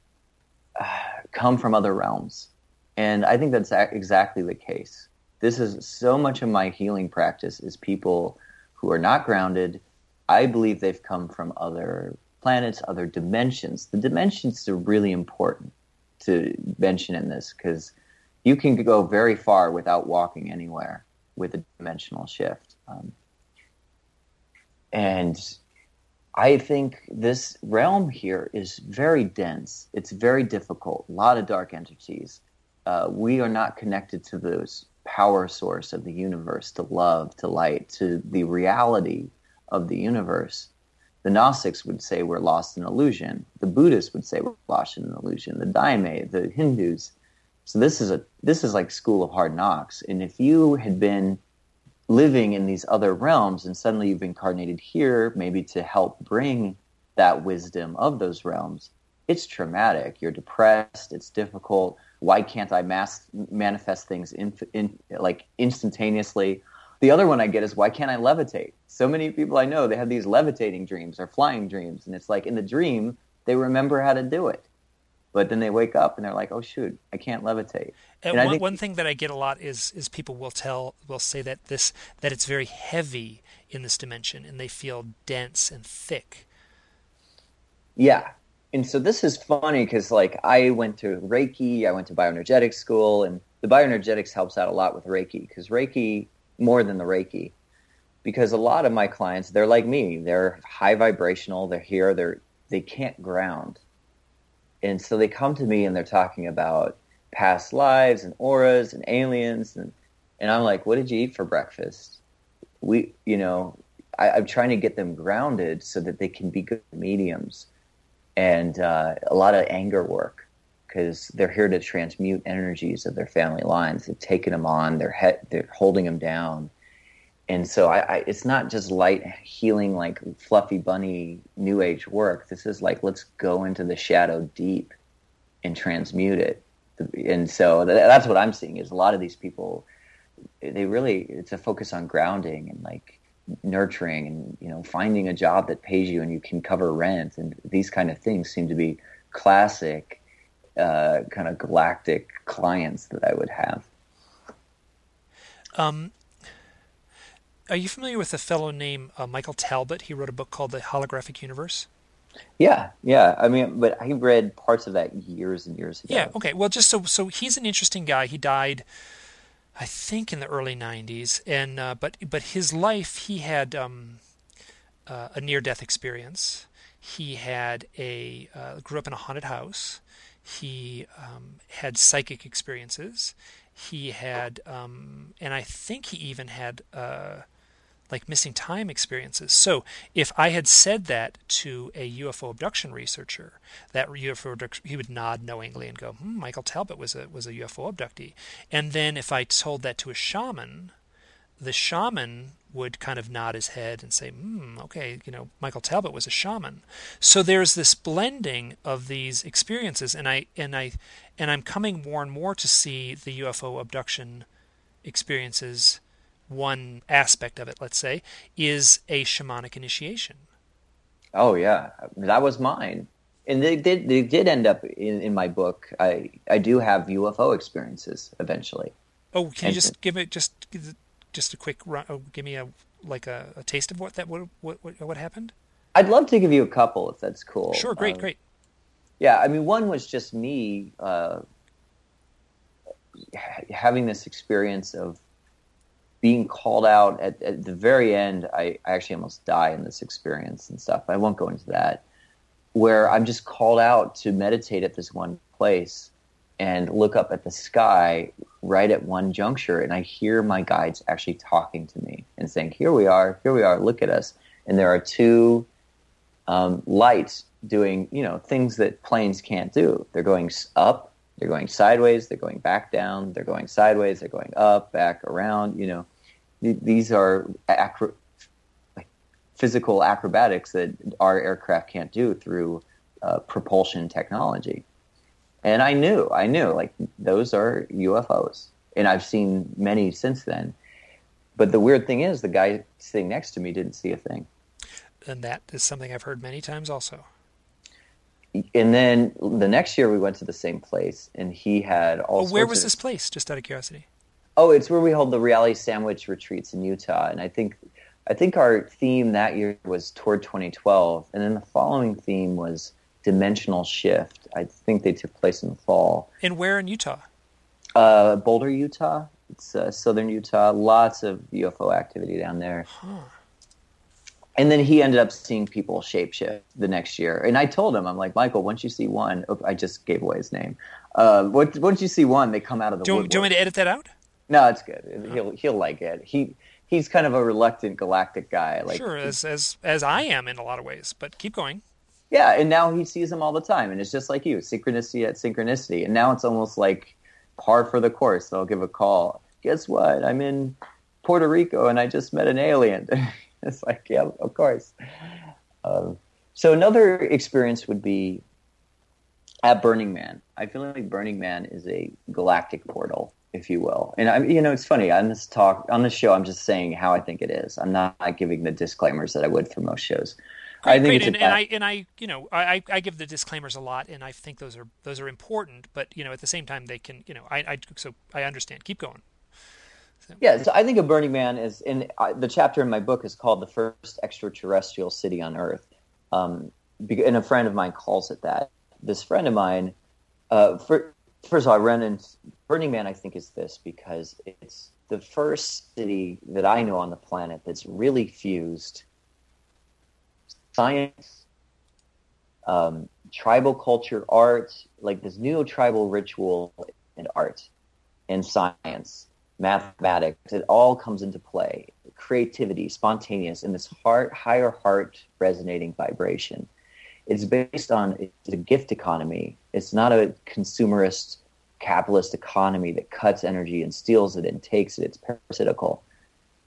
uh, come from other realms. And I think that's exactly the case. This is so much of my healing practice is people who are not grounded. I believe they've come from other planets, other dimensions. The dimensions are really important to mention in this because you can go very far without walking anywhere with a dimensional shift. Um, and I think this realm here is very dense. It's very difficult. A lot of dark entities. Uh, we are not connected to those power source of the universe, to love, to light, to the reality of the universe. The Gnostics would say we're lost in illusion. The Buddhists would say we're lost in illusion. The Daime, the Hindus. So this is a this is like school of hard knocks. And if you had been living in these other realms and suddenly you've incarnated here, maybe to help bring that wisdom of those realms, it's traumatic. You're depressed. It's difficult why can't I mass, manifest things in, in like instantaneously? The other one I get is why can't I levitate? So many people I know they have these levitating dreams or flying dreams, and it's like in the dream they remember how to do it, but then they wake up and they're like, oh shoot, I can't levitate. And, and one, think, one thing that I get a lot is is people will tell will say that this that it's very heavy in this dimension, and they feel dense and thick. Yeah, and so this is funny because like I went to Reiki, I went to bioenergetics school, and the bioenergetics helps out a lot with Reiki because Reiki more than the Reiki, because a lot of my clients they're like me, they're high vibrational, they're here, they're they can't ground, and so they come to me and they're talking about past lives and auras and aliens and and I'm like, what did you eat for breakfast? We, you know, I, I'm trying to get them grounded so that they can be good mediums and uh, a lot of anger work because they're here to transmute energies of their family lines. They've taken them on. They're he- they're holding them down, and so I, I, it's not just light healing like fluffy bunny new age work. This is like let's go into the shadow deep and transmute it. And so that's what I'm seeing is a lot of these people. They really it's a focus on grounding and like nurturing and you know finding a job that pays you and you can cover rent and these kind of things seem to be classic uh, kind of galactic clients that I would have. Um, are you familiar with a fellow named uh, Michael Talbot? He wrote a book called The Holographic Universe. Yeah, yeah. I mean, but I read parts of that years and years ago. Yeah. Okay. Well, just so so he's an interesting guy. He died I think in the early 90s. And uh, but but his life, he had um, uh, a near-death experience. He had a uh, grew up in a haunted house. He um, had psychic experiences. He had, um, and I think he even had uh, like missing time experiences. So if I had said that to a UFO abduction researcher, that UFO he would nod knowingly and go, hmm, "Michael Talbot was a was a UFO abductee." And then if I told that to a shaman, the shaman would kind of nod his head and say, "Hmm, okay, you know, Michael Talbot was a shaman." So there's this blending of these experiences, and I and I and I'm coming more and more to see the UFO abduction experiences one aspect of it, let's say, is a shamanic initiation. Oh yeah, that was mine, and they did they did end up in, in my book. I I do have UFO experiences eventually. Oh, can and, you just give it just just a quick run? Oh, give me a like a, a taste of what that what, what what happened? I'd love to give you a couple if that's cool. Sure, great, um, great. Yeah, I mean, one was just me uh, having this experience of being called out at, at the very end. I, I, actually almost die in this experience and stuff. I won't go into that. Where I'm just called out to meditate at this one place and look up at the sky right at one juncture, and I hear my guides actually talking to me and saying, "Here we are, here we are, look at us." And there are two um, lights doing you know things that planes can't do. They're going up, they're going sideways, they're going back down, they're going sideways, they're going up, back, around. You know, these are acro- like physical acrobatics that our aircraft can't do through uh, propulsion technology. And I knew, I knew, like those are UFOs, and I've seen many since then. But the weird thing is, the guy sitting next to me didn't see a thing. And that is something I've heard many times also and then the next year we went to the same place, and he had all. Oh, where was of, this place? Just out of curiosity. Oh, it's where we hold the reality sandwich retreats in Utah, and I think, I think our theme that year was toward 2012, and then the following theme was dimensional shift. I think they took place in the fall. And where in Utah? Uh, Boulder, Utah. It's uh, southern Utah. Lots of UFO activity down there. Huh and then he ended up seeing people shapeshift the next year. And I told him, I'm like, Michael, once you see one, oh, I just gave away his name. Uh, once you see one, they come out of the. Do, you, do you want me to edit that out? No, it's good. He'll he'll like it. He he's kind of a reluctant galactic guy. Like sure, as as as I am in a lot of ways. But keep going. Yeah, and now he sees them all the time, and it's just like you, synchronicity at synchronicity. And now it's almost like par for the course. They'll give a call. Guess what? I'm in Puerto Rico, and I just met an alien. it's like, yeah, of course. Um, so another experience would be at Burning Man. I feel like Burning Man is a galactic portal, if you will. And I, you know, it's funny on this talk on this show. I'm just saying how I think it is. I'm not giving the disclaimers that I would for most shows. Great, I think great. And, and, I and I you know I, I give the disclaimers a lot, and I think those are those are important. But you know, at the same time, they can you know I, I so I understand. Keep going. Yeah, so I think of Burning Man is in uh, the chapter in my book is called "The First Extraterrestrial City on Earth," um, and a friend of mine calls it that. This friend of mine, uh, for, first of all, I run in Burning Man. I think is this because it's the first city that I know on the planet that's really fused science, um, tribal culture, art, like this neo tribal ritual and art and science mathematics, it all comes into play. Creativity, spontaneous, in this heart, higher heart resonating vibration. It's based on it's a gift economy. It's not a consumerist capitalist economy that cuts energy and steals it and takes it. It's parasitical.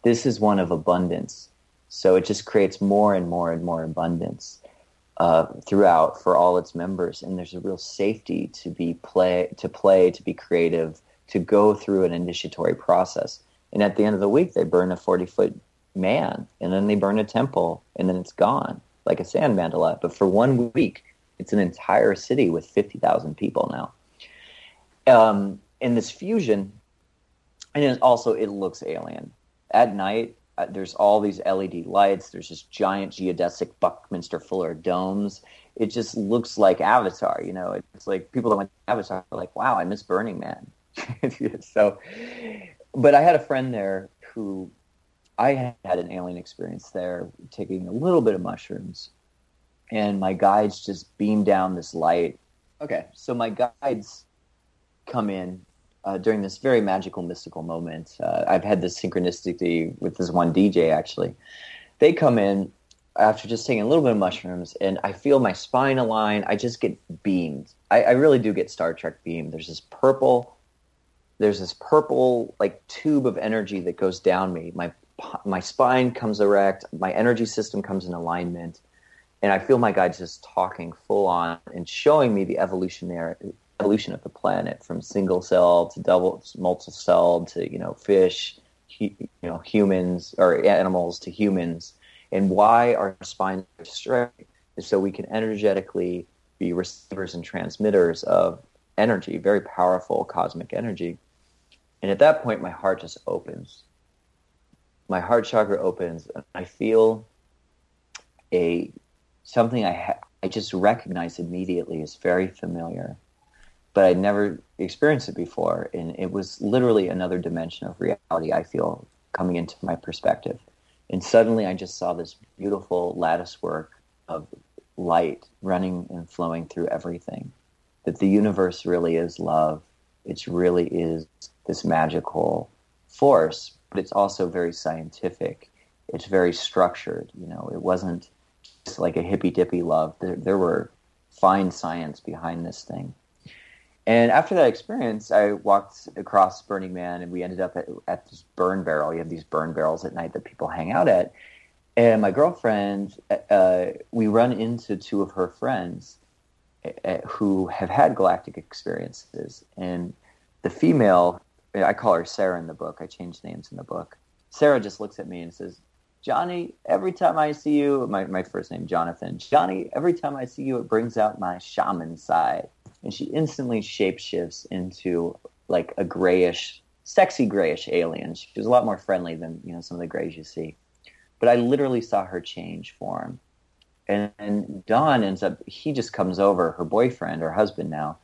This is one of abundance. So it just creates more and more and more abundance uh, throughout for all its members. And there's a real safety to be play, to play, to be creative, to go through an initiatory process. And at the end of the week, they burn a 40 foot man, and then they burn a temple, and then it's gone, like a sand mandala. But for one week, it's an entire city with 50,000 people now. Um, in this fusion, and also it looks alien. At night, uh, there's all these LED lights. There's this giant geodesic Buckminster Fuller domes. It just looks like Avatar. You know, it's like people that went to Avatar are like, "Wow, I miss Burning Man." so, but I had a friend there who I had an alien experience there, taking a little bit of mushrooms, and my guides just beam down this light. Okay, so my guides come in uh, during this very magical, mystical moment. Uh, I've had this synchronicity with this one DJ actually. They come in after just taking a little bit of mushrooms, and I feel my spine align. I just get beamed. I, I really do get Star Trek beamed. There's this purple there's this purple like tube of energy that goes down me. My my spine comes erect, my energy system comes in alignment, and I feel my guide just talking full on and showing me the evolutionary evolution of the planet from single cell to double multiple cell to you know fish you know humans or animals to humans, and why our spines are straight is so we can energetically be receivers and transmitters of energy, very powerful cosmic energy. And at that point, my heart just opens. My heart chakra opens, and I feel a something I ha- I just recognize immediately is very familiar, but I'd never experienced it before, and it was literally another dimension of reality. I feel coming into my perspective, and suddenly I just saw this beautiful lattice work of light running and flowing through everything. That the universe really is love. It really is this magical force, but it's also very scientific. It's very structured. You know, it wasn't just like a hippy dippy love. There, there were fine science behind this thing. And after that experience, I walked across Burning Man, and we ended up at, at this burn barrel. You have these burn barrels at night that people hang out at. And my girlfriend, uh, we run into two of her friends uh, who have had galactic experiences. And the female, I call her Sarah in the book, I changed names in the book. Sarah just looks at me and says, Johnny, every time I see you, my, my first name, Jonathan, Johnny, every time I see you, it brings out my shaman side. And she instantly shapeshifts into like a grayish, sexy grayish alien. She was a lot more friendly than, you know, some of the grays you see. But I literally saw her change form. And, and Don ends up, he just comes over, her boyfriend her husband now,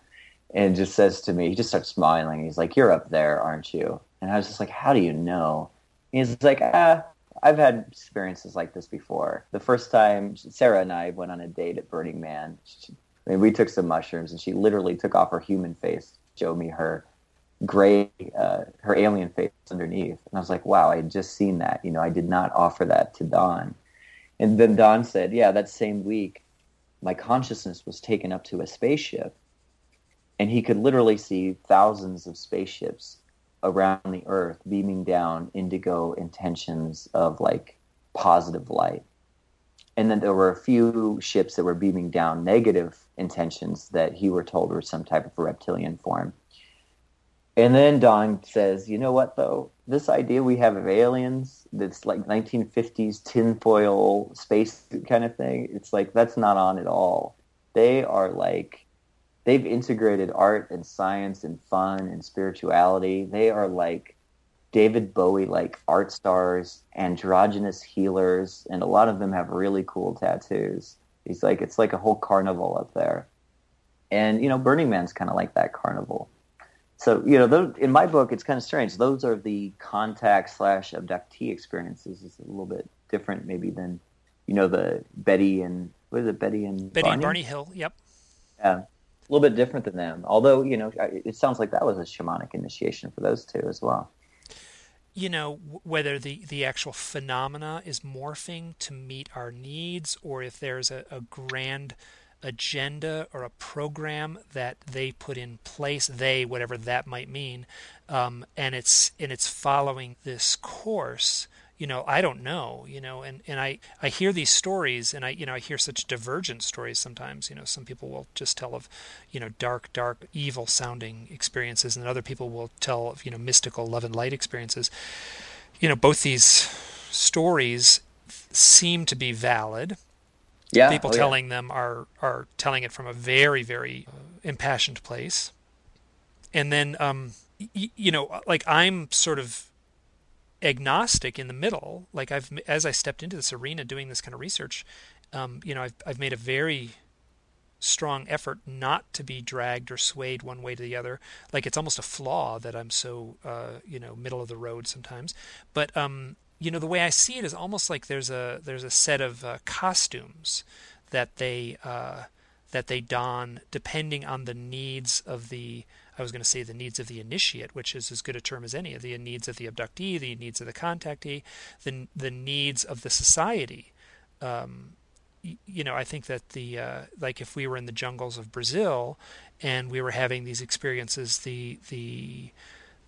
and just says to me, he just starts smiling. He's like, You're up there, aren't you? And I was just like, How do you know? he's like, Ah, I've had experiences like this before. The first time Sarah and I went on a date at Burning Man, she, I mean, we took some mushrooms, and she literally took off her human face, showed me her gray, uh, her alien face underneath, and I was like, "Wow, I had just seen that." You know, I did not offer that to Don, and then Don said, "Yeah, that same week, my consciousness was taken up to a spaceship, and he could literally see thousands of spaceships around the earth beaming down indigo intentions of like positive light. And then there were a few ships that were beaming down negative intentions that he were told were some type of reptilian form. And then Don says, you know what though? This idea we have of aliens, that's like 1950s tinfoil space kind of thing, it's like that's not on at all. They are like they've integrated art and science and fun and spirituality. They are like David Bowie like art stars, androgynous healers, and a lot of them have really cool tattoos. He's like it's like a whole carnival up there. And you know, Burning Man's kind of like that carnival. So you know, those, in my book, it's kind of strange. Those are the contact slash abductee experiences. It's a little bit different, maybe than you know the Betty and what is it, Betty and Betty Barney? and Barney Hill. Yep. Yeah, a little bit different than them. Although, you know, it sounds like that was a shamanic initiation for those two as well. You know, whether the, the actual phenomena is morphing to meet our needs or if there's a, a grand agenda or a program that they put in place, they, whatever that might mean, um, and it's and it's following this course you know i don't know you know and and i i hear these stories and i you know i hear such divergent stories sometimes you know some people will just tell of you know dark dark evil sounding experiences and other people will tell of you know mystical love and light experiences. You know both these stories seem to be valid. Yeah. People oh, telling yeah. them are are telling it from a very very uh, impassioned place. And then um y- you know like i'm sort of agnostic in the middle. Like I've as I stepped into this arena doing this kind of research, um, you know, I've I've made a very strong effort not to be dragged or swayed one way to the other. Like it's almost a flaw that I'm so uh, you know middle of the road sometimes. But um, you know, the way I see it is almost like there's a there's a set of uh, costumes that they uh, that they don depending on the needs of the I was going to say the needs of the initiate, which is as good a term as any, of the needs of the abductee, the needs of the contactee, the the needs of the society. Um, you know, I think that the uh, like if we were in the jungles of Brazil and we were having these experiences, the the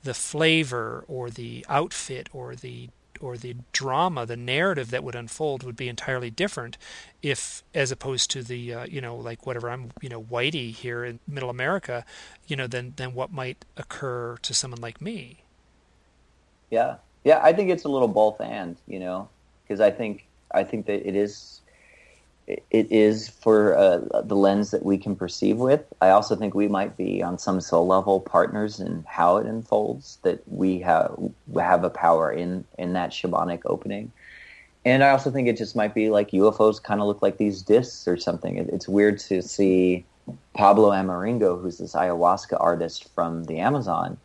the flavor or the outfit or the or the drama, the narrative that would unfold would be entirely different if, as opposed to the, uh, you know, like whatever I'm, you know, whitey here in Middle America, you know, than than what might occur to someone like me. Yeah, Yeah, I think it's a little both and, you know, because I think I think that it is it is for uh, the lens that we can perceive with. I also think we might be on some soul level partners in how it unfolds. That we have have a power in in that shamanic opening. And I also think it just might be like UFOs kind of look like these discs or something. It, it's weird to see Pablo Amaringo, who's this ayahuasca artist from the Amazon.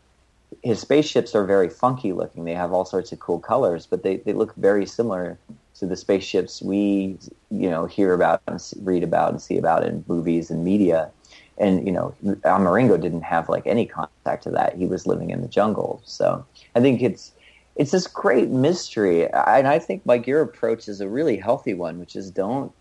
His spaceships are very funky looking. They have all sorts of cool colors, but they, they look very similar to the spaceships we you know hear about and read about and see about in movies and media. And you know Amaringo didn't have like any contact to that. He was living in the jungle. So i think it's it's this great mystery. And i think like your approach is a really healthy one which is don't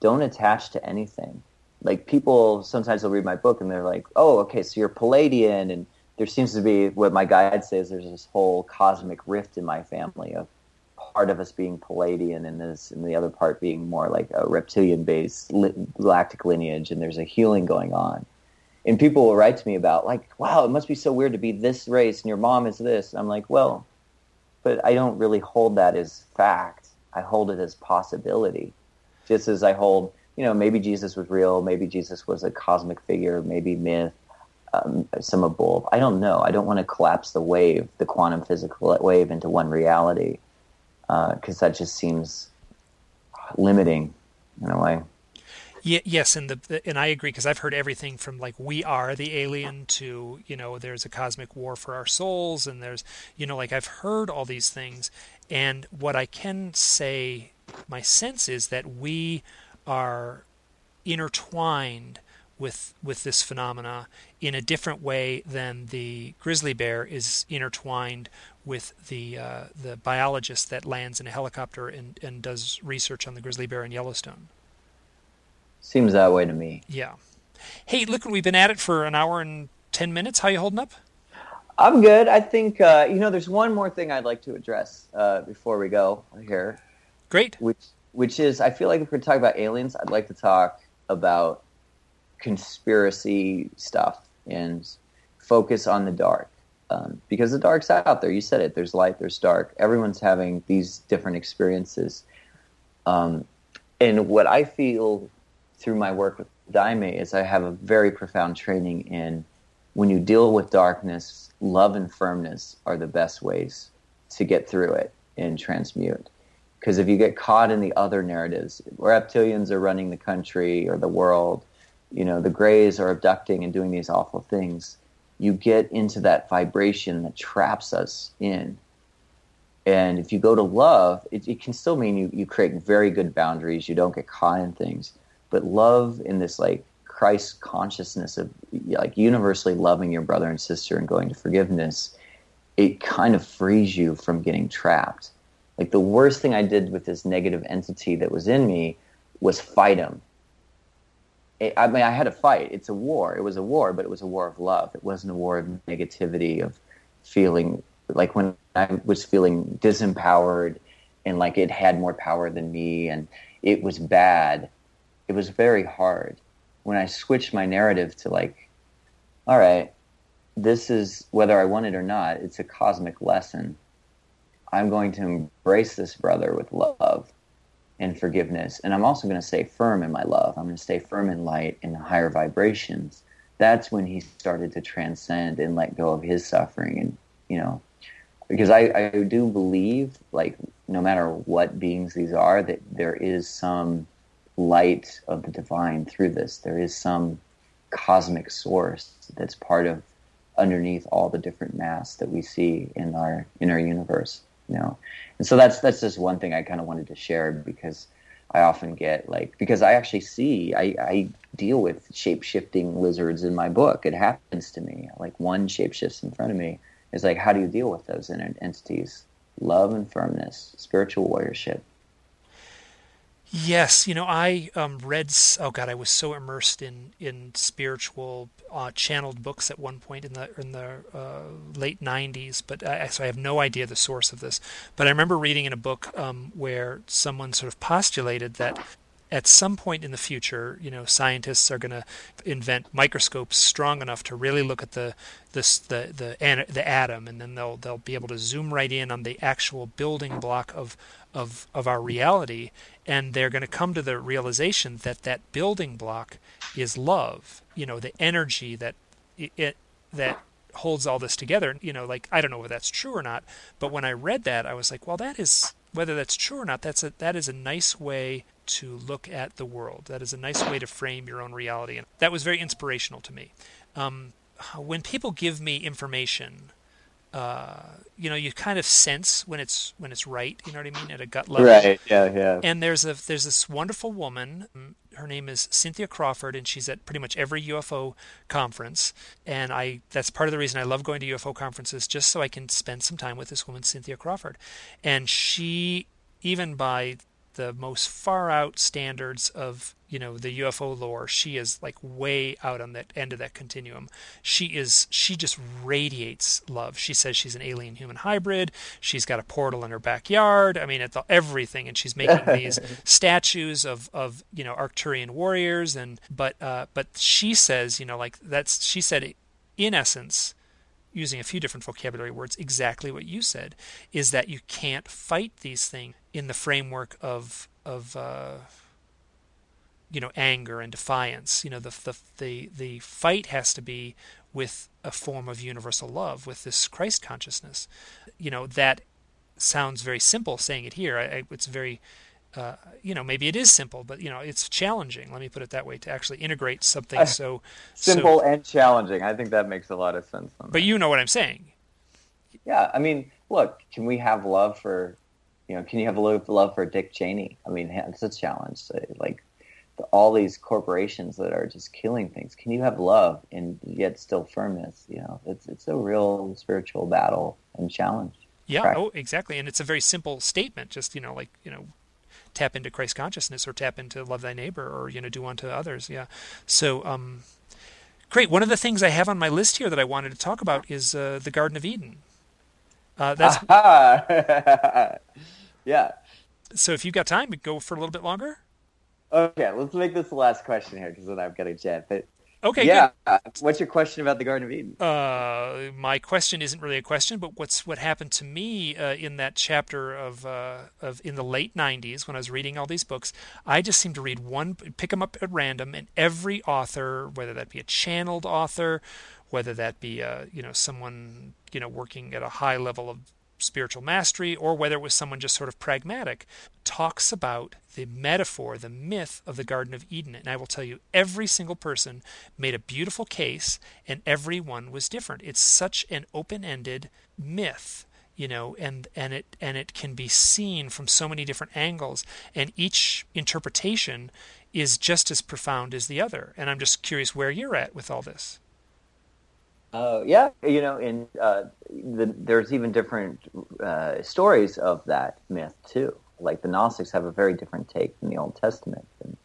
don't attach to anything. Like people sometimes they'll read my book and they're like oh okay so you're Pleiadian and there seems to be what my guide says there's this whole cosmic rift in my family of part of us being Pleiadian and this, and the other part being more like a reptilian-based li- galactic lineage, and there's a healing going on. And people will write to me about like, "Wow, it must be so weird to be this race, and your mom is this." I'm like, "Well, but I don't really hold that as fact. I hold it as possibility, just as I hold, you know, maybe Jesus was real, maybe Jesus was a cosmic figure, maybe myth." Um, some of both. I don't know. I don't want to collapse the wave, the quantum physical wave, into one reality because uh, that just seems limiting in a way. Yeah, yes, and the and I agree because I've heard everything from like we are the alien to you know there's a cosmic war for our souls and there's you know like I've heard all these things and what I can say my sense is that we are intertwined with with this phenomena in a different way than the grizzly bear is intertwined with the uh, the biologist that lands in a helicopter and, and does research on the grizzly bear in Yellowstone. Seems that way to me. Yeah. Hey, look, we've been at it for an hour and ten minutes. How you holding up? I'm good. I think uh, you know. There's one more thing I'd like to address uh, before we go here. Great. Which which is, I feel like if we're talking about aliens, I'd like to talk about conspiracy stuff and focus on the dark um, because the dark's out there. You said it. There's light. There's dark. Everyone's having these different experiences. Um, and what I feel through my work with Daime is I have a very profound training in when you deal with darkness, love and firmness are the best ways to get through it and transmute. Because if you get caught in the other narratives, reptilians are running the country or the world, you know, the Greys are abducting and doing these awful things you get into that vibration that traps us in. And if you go to love, it, it, can still mean you, you create very good boundaries. You don't get caught in things. But love in this like Christ consciousness of like universally loving your brother and sister and going to forgiveness, it kind of frees you from getting trapped. Like the worst thing I did with this negative entity that was in me was fight him I mean, I had a fight. It's a war. It was a war, but it was a war of love. It wasn't a war of negativity, of feeling like when I was feeling disempowered and like it had more power than me and it was bad. It was very hard. When I switched my narrative to like, all right, this is whether I want it or not, it's a cosmic lesson. I'm going to embrace this brother with love and forgiveness. And I'm also going to stay firm in my love. I'm going to stay firm in light in higher vibrations. That's when he started to transcend and let go of his suffering. And, you know, because I, I do believe, like, no matter what beings these are, that there is some light of the divine through this. There is some cosmic source that's part of underneath all the different mass that we see in our in our universe you know? And so that's that's just one thing i kind of wanted to share because i often get like because i actually see i i deal with shape shifting lizards in my book. It happens to me. Like one shape shifts in front of me. Is like how do you deal with those entities love and firmness spiritual warriorship Yes, you know, I um, read. Oh God, I was so immersed in in spiritual uh, channeled books at one point in the in the uh, late '90s. But I, so I have no idea the source of this. But I remember reading in a book um, where someone sort of postulated that at some point in the future, you know, scientists are going to invent microscopes strong enough to really look at the this the the the atom, and then they'll they'll be able to zoom right in on the actual building block of of of our reality, and they're going to come to the realization that that building block is love. You know, the energy that it that holds all this together. You know, like I don't know whether that's true or not, but when I read that, I was like, well, that is whether that's true or not. That's a that is a nice way to look at the world. That is a nice way to frame your own reality, and that was very inspirational to me. Um, when people give me information, uh, you know, you kind of sense when it's when it's right. You know what I mean at a gut level. Right. Yeah. Yeah. And there's a there's this wonderful woman. Her name is Cynthia Crawford, and she's at pretty much every UFO conference. And I that's part of the reason I love going to UFO conferences, just so I can spend some time with this woman, Cynthia Crawford. And she, even by the most far out standards of you know the UFO lore. She is like way out on that end of that continuum. She is she just radiates love. She says she's an alien human hybrid. She's got a portal in her backyard. I mean, it's everything, and she's making these statues of of you know Arcturian warriors. And but uh, but she says you know like that's she said in essence using a few different vocabulary words, exactly what you said, is that you can't fight these things in the framework of of uh, you know anger and defiance. You know the the the the fight has to be with a form of universal love, with this Christ consciousness. You know that sounds very simple saying it here. I, I, it's very uh, you know, maybe it is simple, but you know, it's challenging. Let me put it that way to actually integrate something so simple so, and challenging. I think that makes a lot of sense. But you know what I'm saying. Yeah, I mean, look, can we have love for, you know, can you have a love love for Dick Cheney? I mean, it's a challenge. Like all these corporations that are just killing things. Can you have love and yet still firmness? You know, it's it's a real spiritual battle and challenge. Yeah. Oh, exactly. And it's a very simple statement. Just you know, like you know, tap into Christ consciousness or tap into love thy neighbor or you know do unto others. Yeah. So um, great. One of the things I have on my list here that I wanted to talk about is uh, the Garden of Eden. Uh, that's yeah. So if you've got time, we go for a little bit longer. Okay, let's make this the last question here because then I've got to jet. But Okay. Yeah. Good. What's your question about the Garden of Eden? Uh, my question isn't really a question, but what's what happened to me uh, in that chapter of uh, of in the late '90s when I was reading all these books? I just seemed to read one, pick them up at random, and every author, whether that be a channeled author, whether that be uh, you know someone you know working at a high level of spiritual mastery or whether it was someone just sort of pragmatic, talks about the metaphor, the myth of the Garden of Eden. And I will tell you, every single person made a beautiful case and every one was different. It's such an open ended myth you know and and it and it can be seen from so many different angles and each interpretation is just as profound as the other and i'm just curious where you're at with all this uh, yeah, you know, in uh, the, there's even different uh, stories of that myth too. Like the Gnostics have a very different take than the Old Testament, and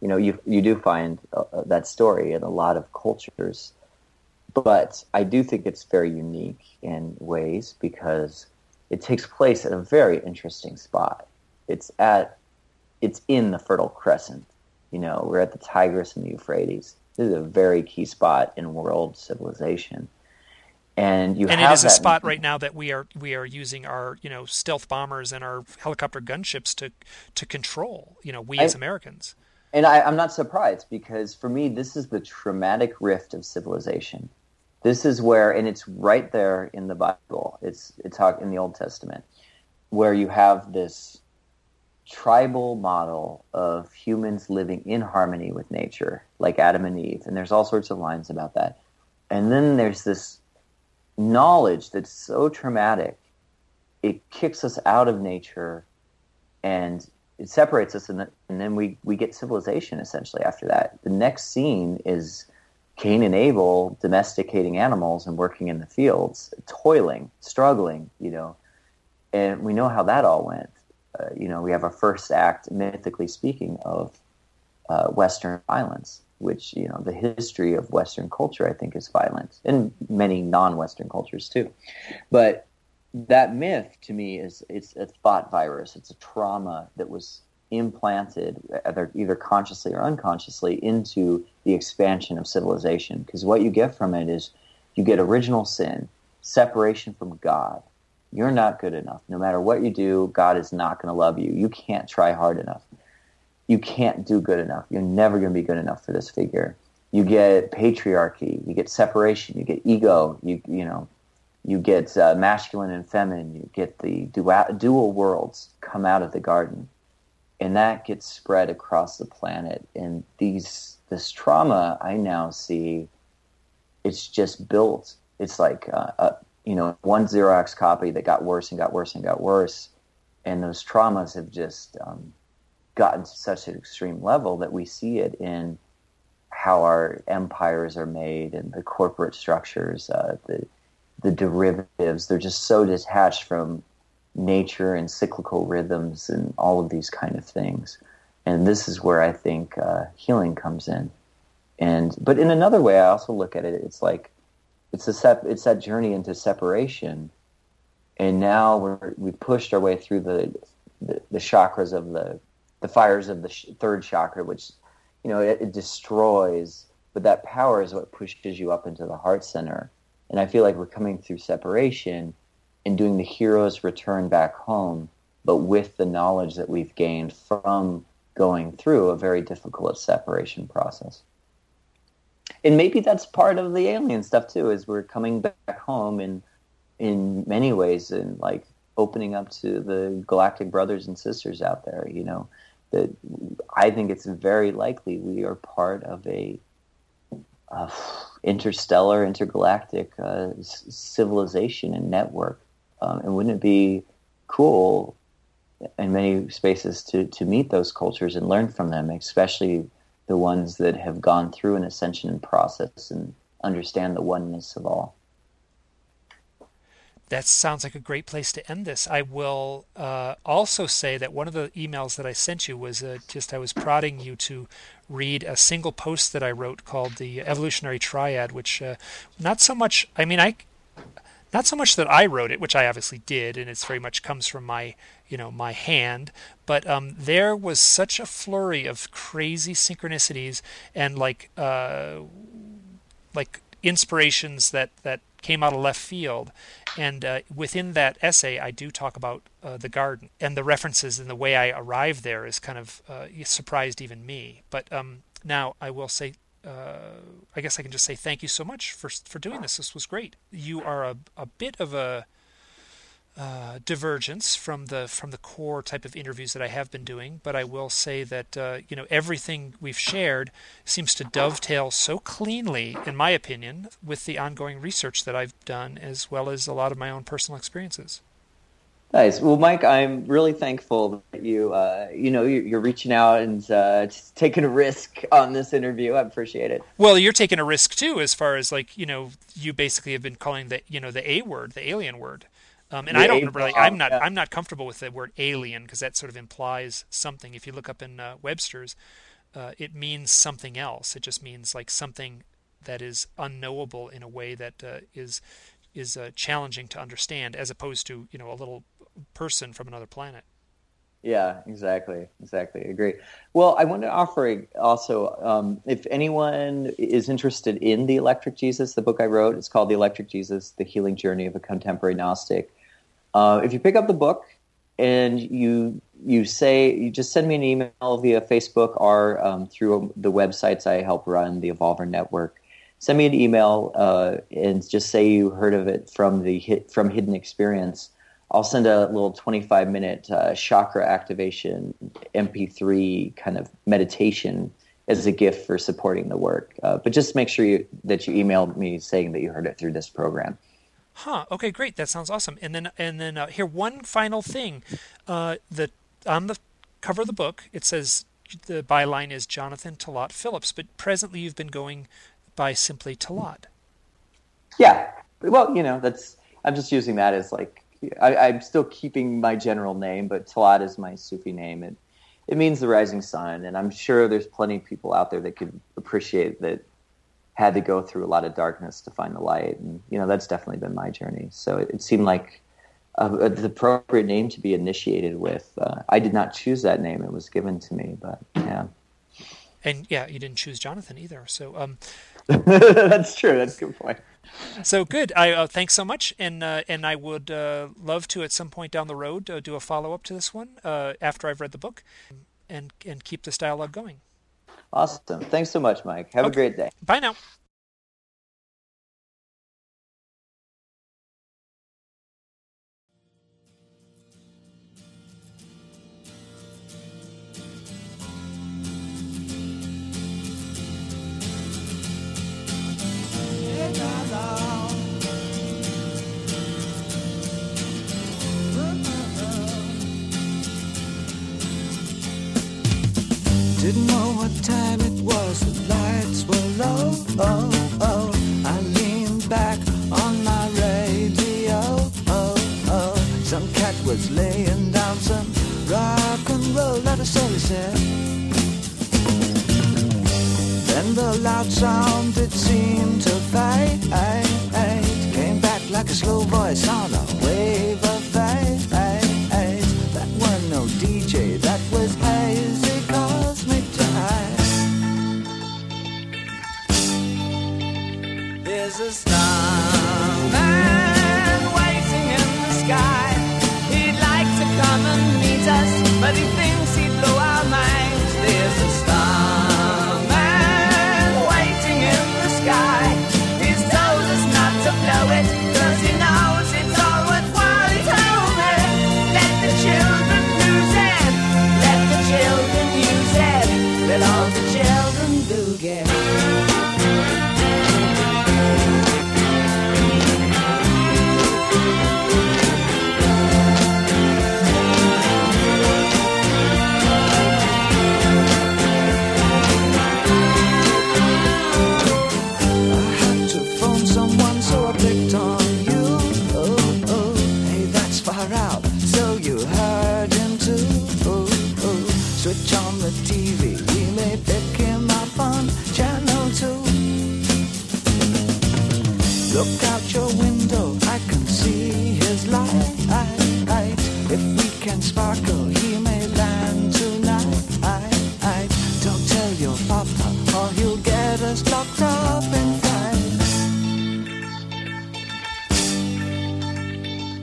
you know, you you do find uh, that story in a lot of cultures. But I do think it's very unique in ways because it takes place at a very interesting spot. It's at it's in the Fertile Crescent. You know, we're at the Tigris and the Euphrates this is a very key spot in world civilization. And you and it is a spot right now that we are we are using our you know stealth bombers and our helicopter gunships to to control you know we I, as Americans. And I, I'm not surprised because for me this is the traumatic rift of civilization. This is where, and it's right there in the Bible. It's it's in the Old Testament, where you have this tribal model of humans living in harmony with nature, like Adam and Eve. And there's all sorts of lines about that. And then there's this knowledge that's so traumatic, it kicks us out of nature and it separates us, and, the, and then we, we get civilization essentially after that. The next scene is Cain and Abel domesticating animals and working in the fields, toiling, struggling, you know. And we know how that all went uh, you know, we have a first act, mythically speaking, of uh, Western violence, which, you know, the history of Western culture, I think, is violent, and many non Western cultures too. But that myth to me is it's a thought virus, it's a trauma that was implanted, either, either consciously or unconsciously, into the expansion of civilization. Because what you get from it is you get original sin, separation from God. You're not good enough. No matter what you do, God is not going to love you. You can't try hard enough. You can't do good enough. You're never going to be good enough for this figure. You get patriarchy. You get separation. You get ego. You you know, you get uh, masculine and feminine. You get the dual, dual worlds come out of the garden, and that gets spread across the planet. And these this trauma I now see, it's just built. It's like uh, a, you know one Xerox copy that got worse and got worse and got worse, and those traumas have just um, gotten to such an extreme level that we see it in how our empires are made and the corporate structures, uh, the the derivatives. They're just so detached from nature and cyclical rhythms and all of these kind of things. And this is where I think uh, healing comes in. And but in another way, I also look at it. It's like it's a sep- it's that journey into separation, and now we're we've pushed our way through the the, the chakras of the the fires of the sh- third chakra, which you know it, it destroys. But that power is what pushes you up into the heart center. And I feel like we're coming through separation and doing the hero's return back home, but with the knowledge that we've gained from going through a very difficult separation process and maybe that's part of the alien stuff too is we're coming back home and in many ways and like opening up to the galactic brothers and sisters out there you know that i think it's very likely we are part of a uh, interstellar intergalactic uh, civilization and network. Um, and wouldn't it be cool in many spaces to, to meet those cultures and learn from them especially the ones that have gone through an ascension process and understand the oneness of all. That sounds like a great place to end this. I will uh, also say that one of the emails that I sent you was uh, just I was prodding you to read a single post that I wrote called the Evolutionary Triad, which uh, not so much. I mean, I not so much that I wrote it, which I obviously did, and it's very much comes from my you know my hand but um, there was such a flurry of crazy synchronicities and like uh, like inspirations that that came out of left field. And uh, within that essay i do talk about uh, the garden and the references and the way i arrived there is kind of uh, surprised even me. But um, now i will say uh, I guess I can just say thank you so much for for doing this. This was great. You are a, a bit of a uh, divergence from the from the core type of interviews that I have been doing, but I will say that uh, you know everything we've shared seems to dovetail so cleanly, in my opinion, with the ongoing research that I've done, as well as a lot of my own personal experiences. Nice. Well, Mike, I'm really thankful that you, uh, you know, you're reaching out and uh, taking a risk on this interview. I appreciate it. Well, you're taking a risk too, as far as like, you know, you basically have been calling the, you know, the A word, the alien word. Um, and I don't really, I'm not, I'm not comfortable with the word alien because that sort of implies something. If you look up in uh, Webster's, uh, it means something else. It just means like something that is unknowable in a way that uh, is is uh, challenging to understand, as opposed to you know a little person from another planet. Yeah, exactly, exactly. Agree. Well, I want to offer also, um, if anyone is interested in the Electric Jesus, the book I wrote, it's called The Electric Jesus: The Healing Journey of a Contemporary Gnostic. Uh, if you pick up the book and you you say you just send me an email via Facebook or um, through the websites I help run, the Evolver Network. Send me an email uh, and just say you heard of it from the from Hidden Experience. I'll send a little 25 minute uh, chakra activation MP3 kind of meditation as a gift for supporting the work. Uh, but just make sure you, that you email me saying that you heard it through this program. Huh. Okay, great. That sounds awesome. And then and then uh, here one final thing. Uh, the on the cover of the book it says the byline is Jonathan Talat Phillips, but presently you've been going by simply Talat. Yeah. Well, you know, that's I'm just using that as like I, am still keeping my general name, but Talat is my Sufi name. It it means the rising sun, and I'm sure there's plenty of people out there that could appreciate that had to go through a lot of darkness to find the light. And, you know, that's definitely been my journey. So it, it seemed like uh, the appropriate name to be initiated with. Uh, I did not choose that name; it was given to me. But yeah, and yeah, you didn't choose Jonathan either. So um, that's true. That's a good point. So good. I uh, thanks so much, and uh, and I would uh, love to at some point down the road uh, do a follow up to this one uh, after I've read the book, and and keep this dialogue going. Awesome. Thanks so much, Mike. Have okay. a great day. Bye now. Oh, oh. I leaned back on my radio. Oh, oh. Some cat was laying down some rock and roll, let us all said. Then the loud sound it seemed to fade. Came back like a slow voice on a wave Look out your window, I can see his light. If we can sparkle, he may land tonight. Don't tell your papa, or he'll get us locked up in fight.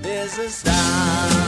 There's a star.